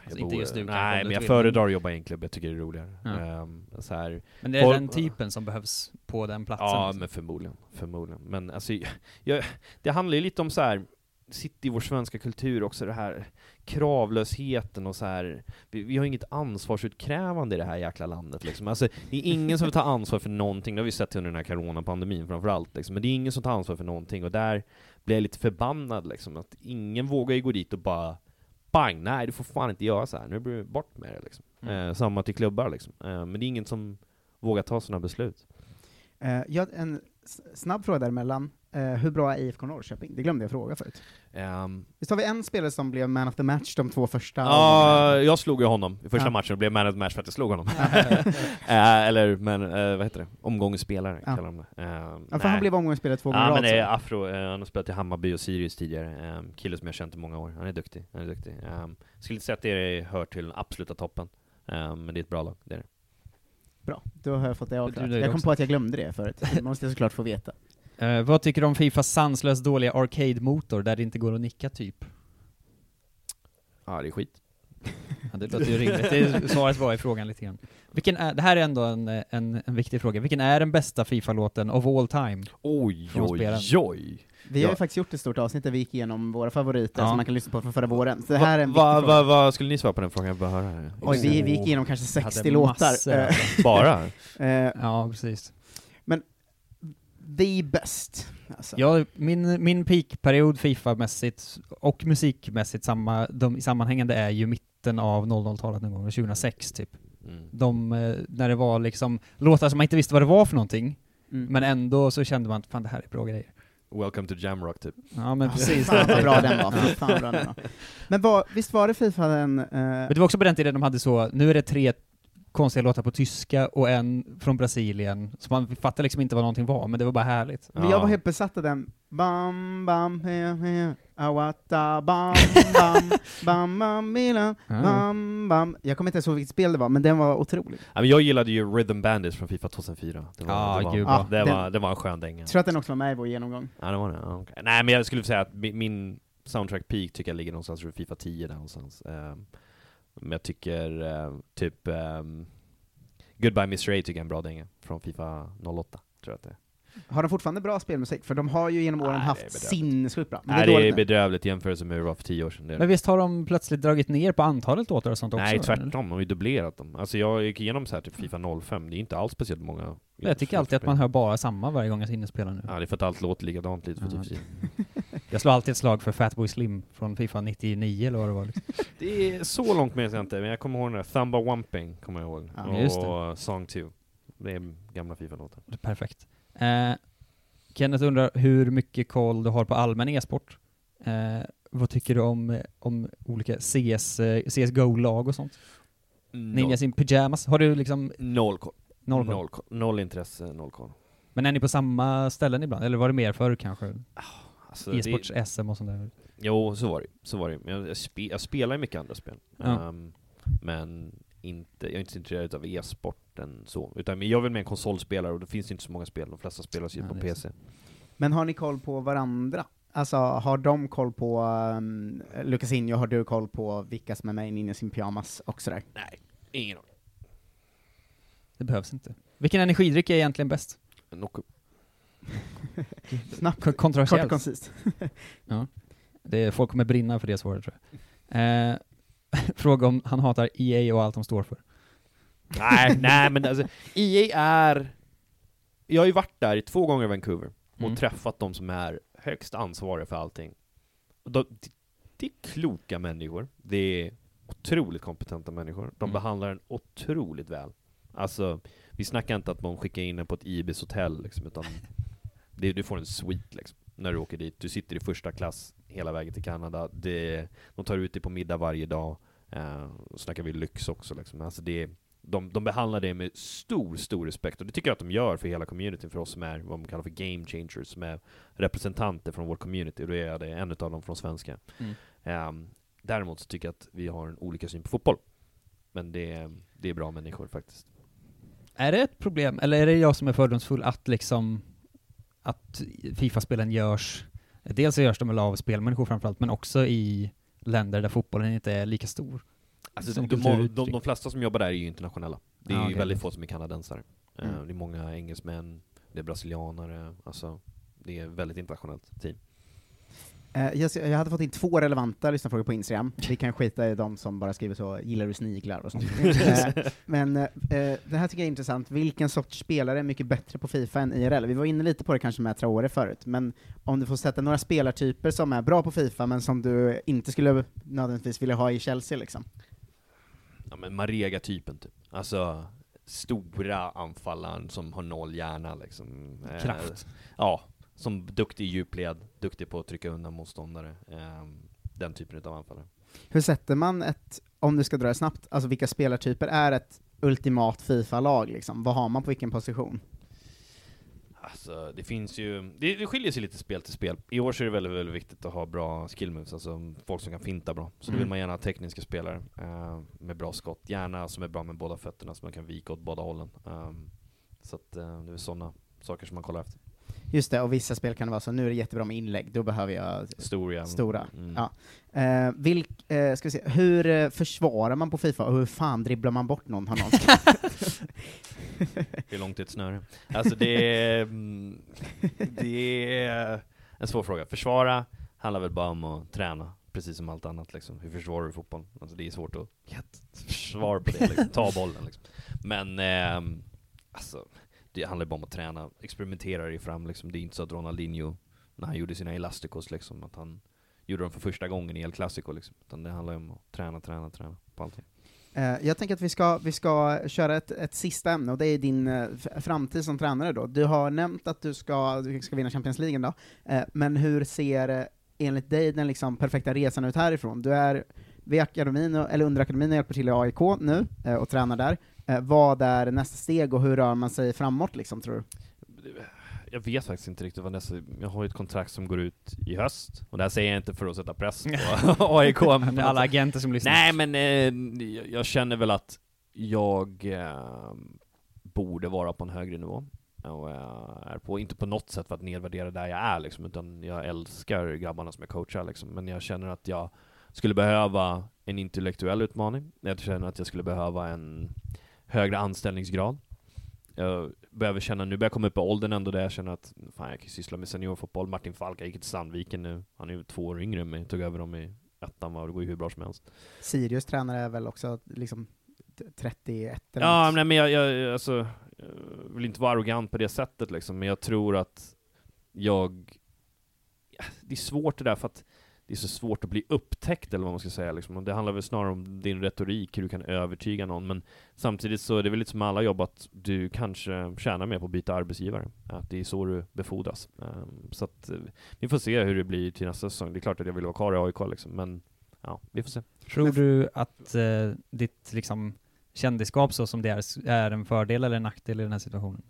Alltså, inte bor- just du Nej, men jag föredrar att jobba i en klubb, jag tycker det är roligare. Ja. Ehm, så här, Men det är Folk- den typen som behövs på den platsen? Ja, liksom? men förmodligen. Förmodligen. Men alltså, jag, det handlar ju lite om så här. Sitter i vår svenska kultur också, det här kravlösheten och så här. Vi, vi har inget ansvarsutkrävande i det här jäkla landet liksom. Alltså, det är ingen som vill ta ansvar för någonting, det har vi sett under den här coronapandemin framförallt liksom. Men det är ingen som tar ansvar för någonting, och där blir jag lite förbannad liksom. Att ingen vågar ju gå dit och bara Bang! Nej, du får fan inte göra så här. nu blir du bort med det liksom. Mm. Eh, samma till klubbar liksom. Eh, men det är ingen som vågar ta sådana beslut. Eh, ja, en snabb fråga däremellan. Eh, hur bra är IFK Norrköping? Det glömde jag fråga förut. Ehm, Visst har vi en spelare som blev man of the match de två första? Ja, jag slog ju honom i första Ja. matchen och blev man of the match för att jag slog honom. Eh, eller, men, eh, vad heter det? Omgångsspelare kallar de det. Eh, Ja, för han blev omgångsspelare två gånger Ja, men det är. Afro, han har spelat i Hammarby och Sirius tidigare. Eh, kille som jag har känt i många år. Han är duktig. Han är duktig. Eh, skulle inte säga att det hör till den absoluta toppen, eh, men det är ett bra lag, det är det. Bra, då har jag fått det avklarat. Jag kom också? på att jag glömde det förut, det måste jag såklart få veta. Eh, vad tycker du om Fifas sanslöst dåliga arcade-motor där det inte går att nicka typ? Ja, det är skit. Ja, det låter ju rimligt. Det är svaret var i frågan lite grann. Vilken är, det här är ändå en, en, en viktig fråga. Vilken är den bästa Fifa-låten of all time? Oj, oj, oj! Vi har ju Ja. faktiskt gjort ett stort avsnitt där vi gick igenom våra favoriter Ja. som man kan lyssna på från förra våren. Så det här är en va, va, va, skulle ni svara på den frågan? Jag bara höra. här. Oj, vi, vi gick igenom kanske Jag hade 60 låtar. Bara? eh, Ja, precis. The best. Alltså. Ja, min, min peakperiod Fifa-mässigt och musikmässigt samma, de, sammanhängande är ju mitten av 00-talet någon gång, 2006 typ. Mm. De, eh, när det var liksom låtar som man inte visste vad det var för någonting, Mm. men ändå så kände man att fan det här är bra grejer. Welcome to Jamrock typ. Ja men precis. Fan vad bra den var, fan vad bra den var. Men vad, visst var det Fifa den... eh, Men det var också på den tiden de hade så, nu är det tre konstiga låtar på tyska och en från Brasilien, så man fattade liksom inte vad någonting var, men det var bara härligt. Men jag var helt besatt av den, bam bam he he awata bam bam bam bam milan Ja. bam bam Jag kommer inte ens ihåg vilket spel det var, men den var otrolig. Ja, men jag gillade ju Rhythm Bandits från Fifa 2004. Det var, Ja, det var, gud, bra. det, Den- var, det var en skön dänga. Jag tror att den också var med i vår genomgång. Ja, det var det. Ja, okej. Nej, men jag skulle säga att mi- min soundtrack peak tycker jag ligger någonstans runt Fifa 10 där någonstans. Ehm, men jag tycker eh, typ um, Goodbye Miss Ray tycker jag är en bra dänga från Fifa 08, tror jag att det är. Har de fortfarande bra spelmusik? För de har ju genom åren Nej, haft sinnessjukt bra. Men Nej, det är det är bedrövligt i jämförelse med hur det var för 10 år sedan. Men visst har de plötsligt dragit ner på antalet låtar och sånt också? Nej, eller? tvärtom. De har ju dubblerat dem. Alltså jag gick igenom så här typ Fifa 05, det är inte alls speciellt många. Jag tycker alltid att man hör bara samma varje gång jag innespelar nu. Ja, det är för att allt låter likadant lite för Ja, typ Jag slår alltid ett slag för Fatboy Slim från Fifa 99 eller vad det var. Liksom. Det är så långt minns jag inte, men jag kommer ihåg den där Thumba Wumping, kommer jag ihåg. Ja, just det. och Song 2. Det är gamla Fifa-låtar. Perfekt. Eh, Kenneth undrar hur mycket koll du har på allmän e-sport. Eh, vad tycker du om, om olika CS, eh, CSGO-lag och sånt? Ninjas in pyjamas, har du liksom Noll koll. noll koll? Noll, koll. noll intresse, noll koll. Men är ni på samma ställen ibland? Eller var det mer förr kanske? Alltså, det- E-sports-SM och sånt där? Jo, så var det Så var det Jag, jag, spe, jag spelar ju mycket andra spel. Ja. Ehm, men inte, jag är inte så intresserad av e-sporten så. Utan jag är väl mer en konsolspelare och det finns inte så många spel. De flesta spelas ju Ja, på PC. Men har ni koll på varandra? Alltså, har de koll på um, Lucasinho, har du koll på vilka som är med i Ninjas in Pyjamas och sådär? Nej. Ingen aning. Det behövs inte. Vilken energidryck är egentligen bäst? Nocco. Snabbt, Kon- kontroversiellt. kort och koncist. ja. Det är, folk kommer brinna för det svaret tror jag. Eh, fråga om han hatar EA och allt de står för. Nej, nej men alltså, EA är... Jag har ju varit där två gånger i Vancouver och Mm. träffat de som är högst ansvariga för allting. De, det, är kloka människor, det är otroligt kompetenta människor. De Mm. behandlar en otroligt väl. Alltså, vi snackar inte att de skickar in en på ett Ibis hotell liksom, utan det, du får en suite liksom, när du åker dit. Du sitter i första klass hela vägen till Kanada. Det, de tar ut dig på middag varje dag. Eh, och snackar vi lyx också liksom. Alltså det, de, de behandlar det med stor, stor respekt. Och det tycker jag att de gör för hela communityn, för oss som är vad man kallar för game changers, som är representanter från vår community. Och då är jag det en av dem från svenska. Mm. Ehm, däremot så tycker jag att vi har en olika syn på fotboll. Men det, det är bra människor faktiskt. Är det ett problem, eller är det jag som är fördomsfull att liksom, att Fifa-spelen görs, dels så görs de väl av spelmänniskor framförallt, men också i länder där fotbollen inte är lika stor? Alltså, de, de, de, de flesta som jobbar där är ju internationella. Det är Ah, ju okej. väldigt få som är kanadensare. Eh, Mm. Det är många engelsmän, det är brasilianare, alltså det är ett väldigt internationellt team. Eh, jag, hade fått in två relevanta lyssnarfrågor på Instagram. Vi kan skita i de som bara skriver så, gillar du sniglar och sånt. Eh, Men eh, det här tycker jag är intressant. Vilken sorts spelare är mycket bättre på Fifa än IRL? Vi var inne lite på det kanske med Traore förut, men om du får sätta några spelartyper som är bra på Fifa, men som du inte skulle nödvändigtvis vilja ha i Chelsea liksom? Ja men Marega-typen typ. Alltså, stora anfallaren som har noll hjärna liksom. Kraft. Ja, som duktig i djupled, duktig på att trycka undan motståndare. Eh, den typen av anfallare. Hur sätter man ett, om du ska dra det snabbt, alltså vilka spelartyper är ett ultimat Fifa-lag liksom? Vad har man på vilken position? Alltså, det finns ju, det, det skiljer sig lite spel till spel. I år så är det väldigt, väldigt viktigt att ha bra skill moves, alltså folk som kan finta bra. Så då vill Mm. man gärna ha tekniska spelare eh, med bra skott, gärna som är bra med båda fötterna, så man kan vika åt båda hållen. Um, så att eh, det är sådana saker som man kollar efter. Just det, och vissa spel kan det vara så, nu är det jättebra med inlägg, då behöver jag Stor jävel. stora. Mm. Ja. Eh, vilk, eh, ska vi se, hur eh, försvarar man på Fifa, och hur fan dribblar man bort någon? Har någon är långt till ett snöre. Alltså det är, mm, det är en svår fråga. Försvara handlar väl bara om att träna, precis som allt annat liksom. Hur försvarar du fotboll? Alltså det är svårt att ge ett försvar på det, liksom. ta bollen liksom. Men, ehm, alltså, det handlar bara om att träna, experimentera dig fram liksom. Det är inte så att Ronaldinho, när han gjorde sina Elasticos liksom, att han gjorde dem för första gången i El Clasico liksom. Utan det handlar om att träna, träna, träna på allting. Eh, jag tänker att vi ska, vi ska köra ett, ett sista ämne, och det är din eh, framtid som tränare då. Du har nämnt att du ska, du ska vinna Champions League då, eh, men hur ser enligt dig den liksom perfekta resan ut härifrån? Du är vid akademin, eller under akademin och hjälper till i AIK nu, och tränar där. Eh, vad är nästa steg, och hur rör man sig framåt liksom, tror du? Jag vet faktiskt inte riktigt vad nästa... Jag har ju ett kontrakt som går ut i höst, och det här säger jag inte för att sätta press på AIK. är alla agenter som lyssnar. Nej men, eh, jag- jag känner väl att jag eh, borde vara på en högre nivå. Och jag är på, inte på något sätt för att nedvärdera där jag är liksom, utan jag älskar grabbarna som jag coachar liksom. Men jag känner att jag skulle behöva en intellektuell utmaning. Jag känner att jag skulle behöva en högre anställningsgrad. Jag behöver känna, nu börjar jag komma upp i åldern ändå där jag känner att fan jag kan syssla med seniorfotboll. Martin Falk, jag gick till Sandviken nu. Han är ju två år yngre än mig, tog över dem i ettan det går ju hur bra som helst. Sirius tränare är väl också liksom t- 31 eller Ja, något. nej, men jag, jag, alltså, jag vill inte vara arrogant på det sättet liksom, men jag tror att jag... Det är svårt det där för att det är så svårt att bli upptäckt eller vad man ska säga liksom. Och det handlar väl snarare om din retorik, hur du kan övertyga någon, men samtidigt så är det väl lite som alla jobb att du kanske tjänar mer på att byta arbetsgivare. Att det är så du befordras. Ehm, så att eh, vi får se hur det blir till nästa säsong. Det är klart att jag vill vara kvar i AIK liksom, men ja, vi får se. Tror du att eh, ditt liksom, kändisskap så som det är, är en fördel eller en nackdel i den här situationen?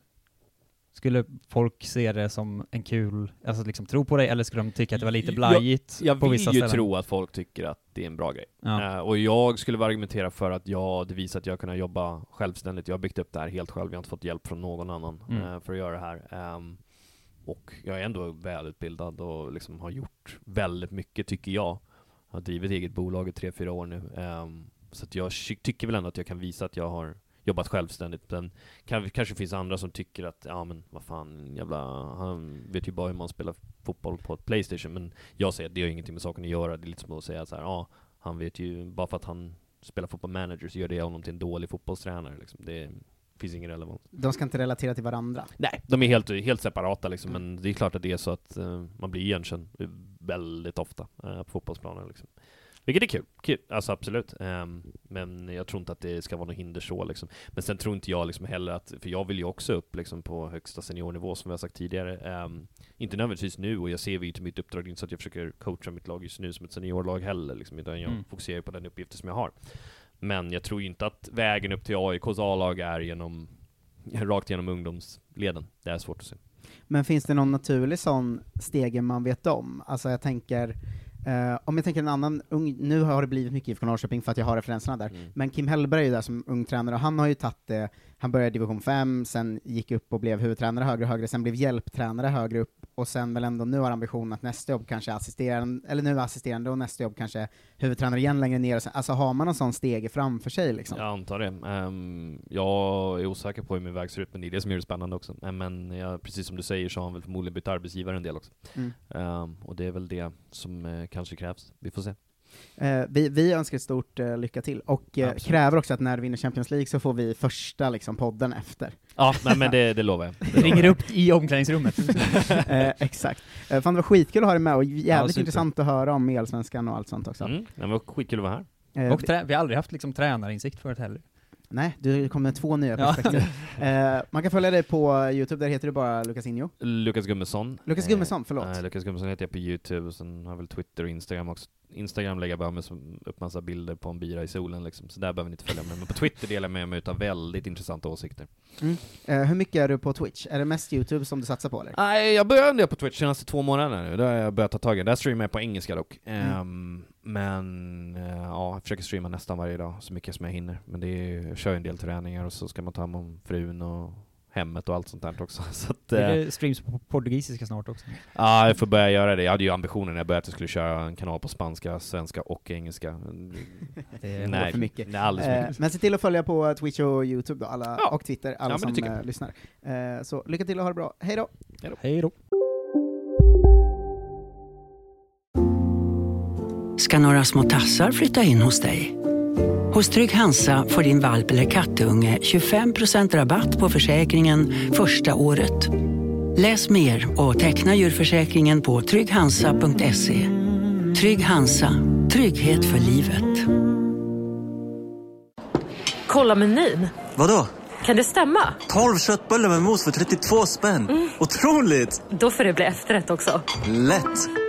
Skulle folk se det som en kul, alltså liksom tro på dig, eller skulle de tycka att det var lite blajigt Jag, jag på vill vissa ju ställen? tro att folk tycker att det är en bra grej. Ja. Eh, och jag skulle argumentera för att jag, det visar att jag kunnat jobba självständigt. Jag har byggt upp det här helt själv. Jag har inte fått hjälp från någon annan Mm. eh, för att göra det här. Ehm, och jag är ändå välutbildad och liksom har gjort väldigt mycket, tycker jag. Jag har drivit eget bolag i tre, fyra år nu. Ehm, så jag ty- tycker väl ändå att jag kan visa att jag har jobbat självständigt. Men kan, kanske finns andra som tycker att, ja men vad fan, jävla, han vet ju bara hur man spelar fotboll på ett Playstation. Men jag säger att det har ingenting med saken att göra. Det är lite som att säga så här, ja, han vet ju, bara för att han spelar fotboll manager så gör det honom till en dålig fotbollstränare. Liksom. Det finns ingen relevans. De ska inte relatera till varandra. Nej, de är helt, helt separata liksom, men det är klart att det är så att uh, man blir igenkänd väldigt ofta uh, på fotbollsplanen. Liksom. Vilket är kul, kul. alltså absolut. Um, men jag tror inte att det ska vara något hinder så liksom. Men sen tror inte jag liksom heller att, för jag vill ju också upp liksom på högsta seniornivå som har sagt tidigare. Um, inte nödvändigtvis nu, och jag ser ju till mitt uppdrag, inte så att jag försöker coacha mitt lag just nu som ett seniorlag heller, liksom, utan jag mm. fokuserar på den uppgiften som jag har. Men jag tror inte att vägen upp till AIKs A-lag är genom, rakt genom ungdomsleden. Det är svårt att se. Men finns det någon naturlig sån stege man vet om? Alltså jag tänker, Uh, om jag tänker en annan ung, nu har det blivit mycket IFK Norrköping för att jag har referenserna där, mm. men Kim Hellberg är ju där som ung tränare och han har ju tagit det, han började i division 5, sen gick upp och blev huvudtränare högre och högre, sen blev hjälptränare högre upp, och sen väl ändå nu har ambitionen att nästa jobb kanske är assisterande, eller nu assisterande och nästa jobb kanske huvudtränare igen längre ner, sen, alltså har man någon sån steg framför sig liksom? Jag antar det. Um, jag är osäker på hur min väg ser ut, men det är det som gör det spännande också. Uh, men jag, precis som du säger så har han väl förmodligen bytt arbetsgivare en del också. Mm. Um, och det är väl det som uh, kanske krävs. Vi får se. Eh, vi, vi önskar ett stort eh, lycka till, och eh, kräver också att när du vinner Champions League så får vi första liksom, podden efter. Ja, nej, men det, det lovar jag. Det ringer upp i omklädningsrummet. eh, exakt. Eh, fan det var skitkul att ha dig med, och jävligt ja, intressant att höra om Elsvenskan och allt sånt också. Mm, det var skitkul att vara här. Eh, och vi har aldrig haft liksom tränarinsikt förut heller. Nej, du kom med två nya perspektiv. Ja. eh, man kan följa dig på Youtube, där heter du bara Lucasinho. Lukas Gummesson. Lukas Gummesson, förlåt. Eh, Lukas Gummesson heter jag på Youtube, och sen har jag väl Twitter och Instagram också. Instagram lägger jag bara med upp massa bilder på en bira i solen liksom, så där behöver ni inte följa med. Men på Twitter delar jag med mig av väldigt intressanta åsikter. Mm. Eh, hur mycket är du på Twitch? Är det mest Youtube som du satsar på eller? Nej, jag började på Twitch senaste två månaderna nu, då har jag börjat ta tag i Där streamar jag på engelska dock. Mm. Um, men uh, ja, jag försöker streama nästan varje dag, så mycket som jag hinner. Men det är, jag kör en del träningar och så ska man ta hand om frun och hemmet och allt sånt där också. Så att, är det streams på portugisiska snart också? Ja, jag får börja göra det. Jag hade ju ambitionen när jag började att jag skulle köra en kanal på spanska, svenska och engelska. Det är Nej, för mycket. Nej, alldeles för mycket. Eh, men se till att följa på Twitch och Youtube då, alla, ja. och Twitter, alla ja, som eh, lyssnar. Eh, så lycka till och ha det bra. Hej då! Hej då! Ska några små tassar flytta in hos dig? Hos Trygg Hansa får din valp eller kattunge 25% rabatt på försäkringen första året. Läs mer och teckna djurförsäkringen på trygghansa.se. Trygg Hansa, trygghet för livet. Kolla menyn. Vadå? Kan det stämma? 12 köttbullar med mos för 32 spänn. Mm. Otroligt! Då får det bli efterrätt också. Lätt!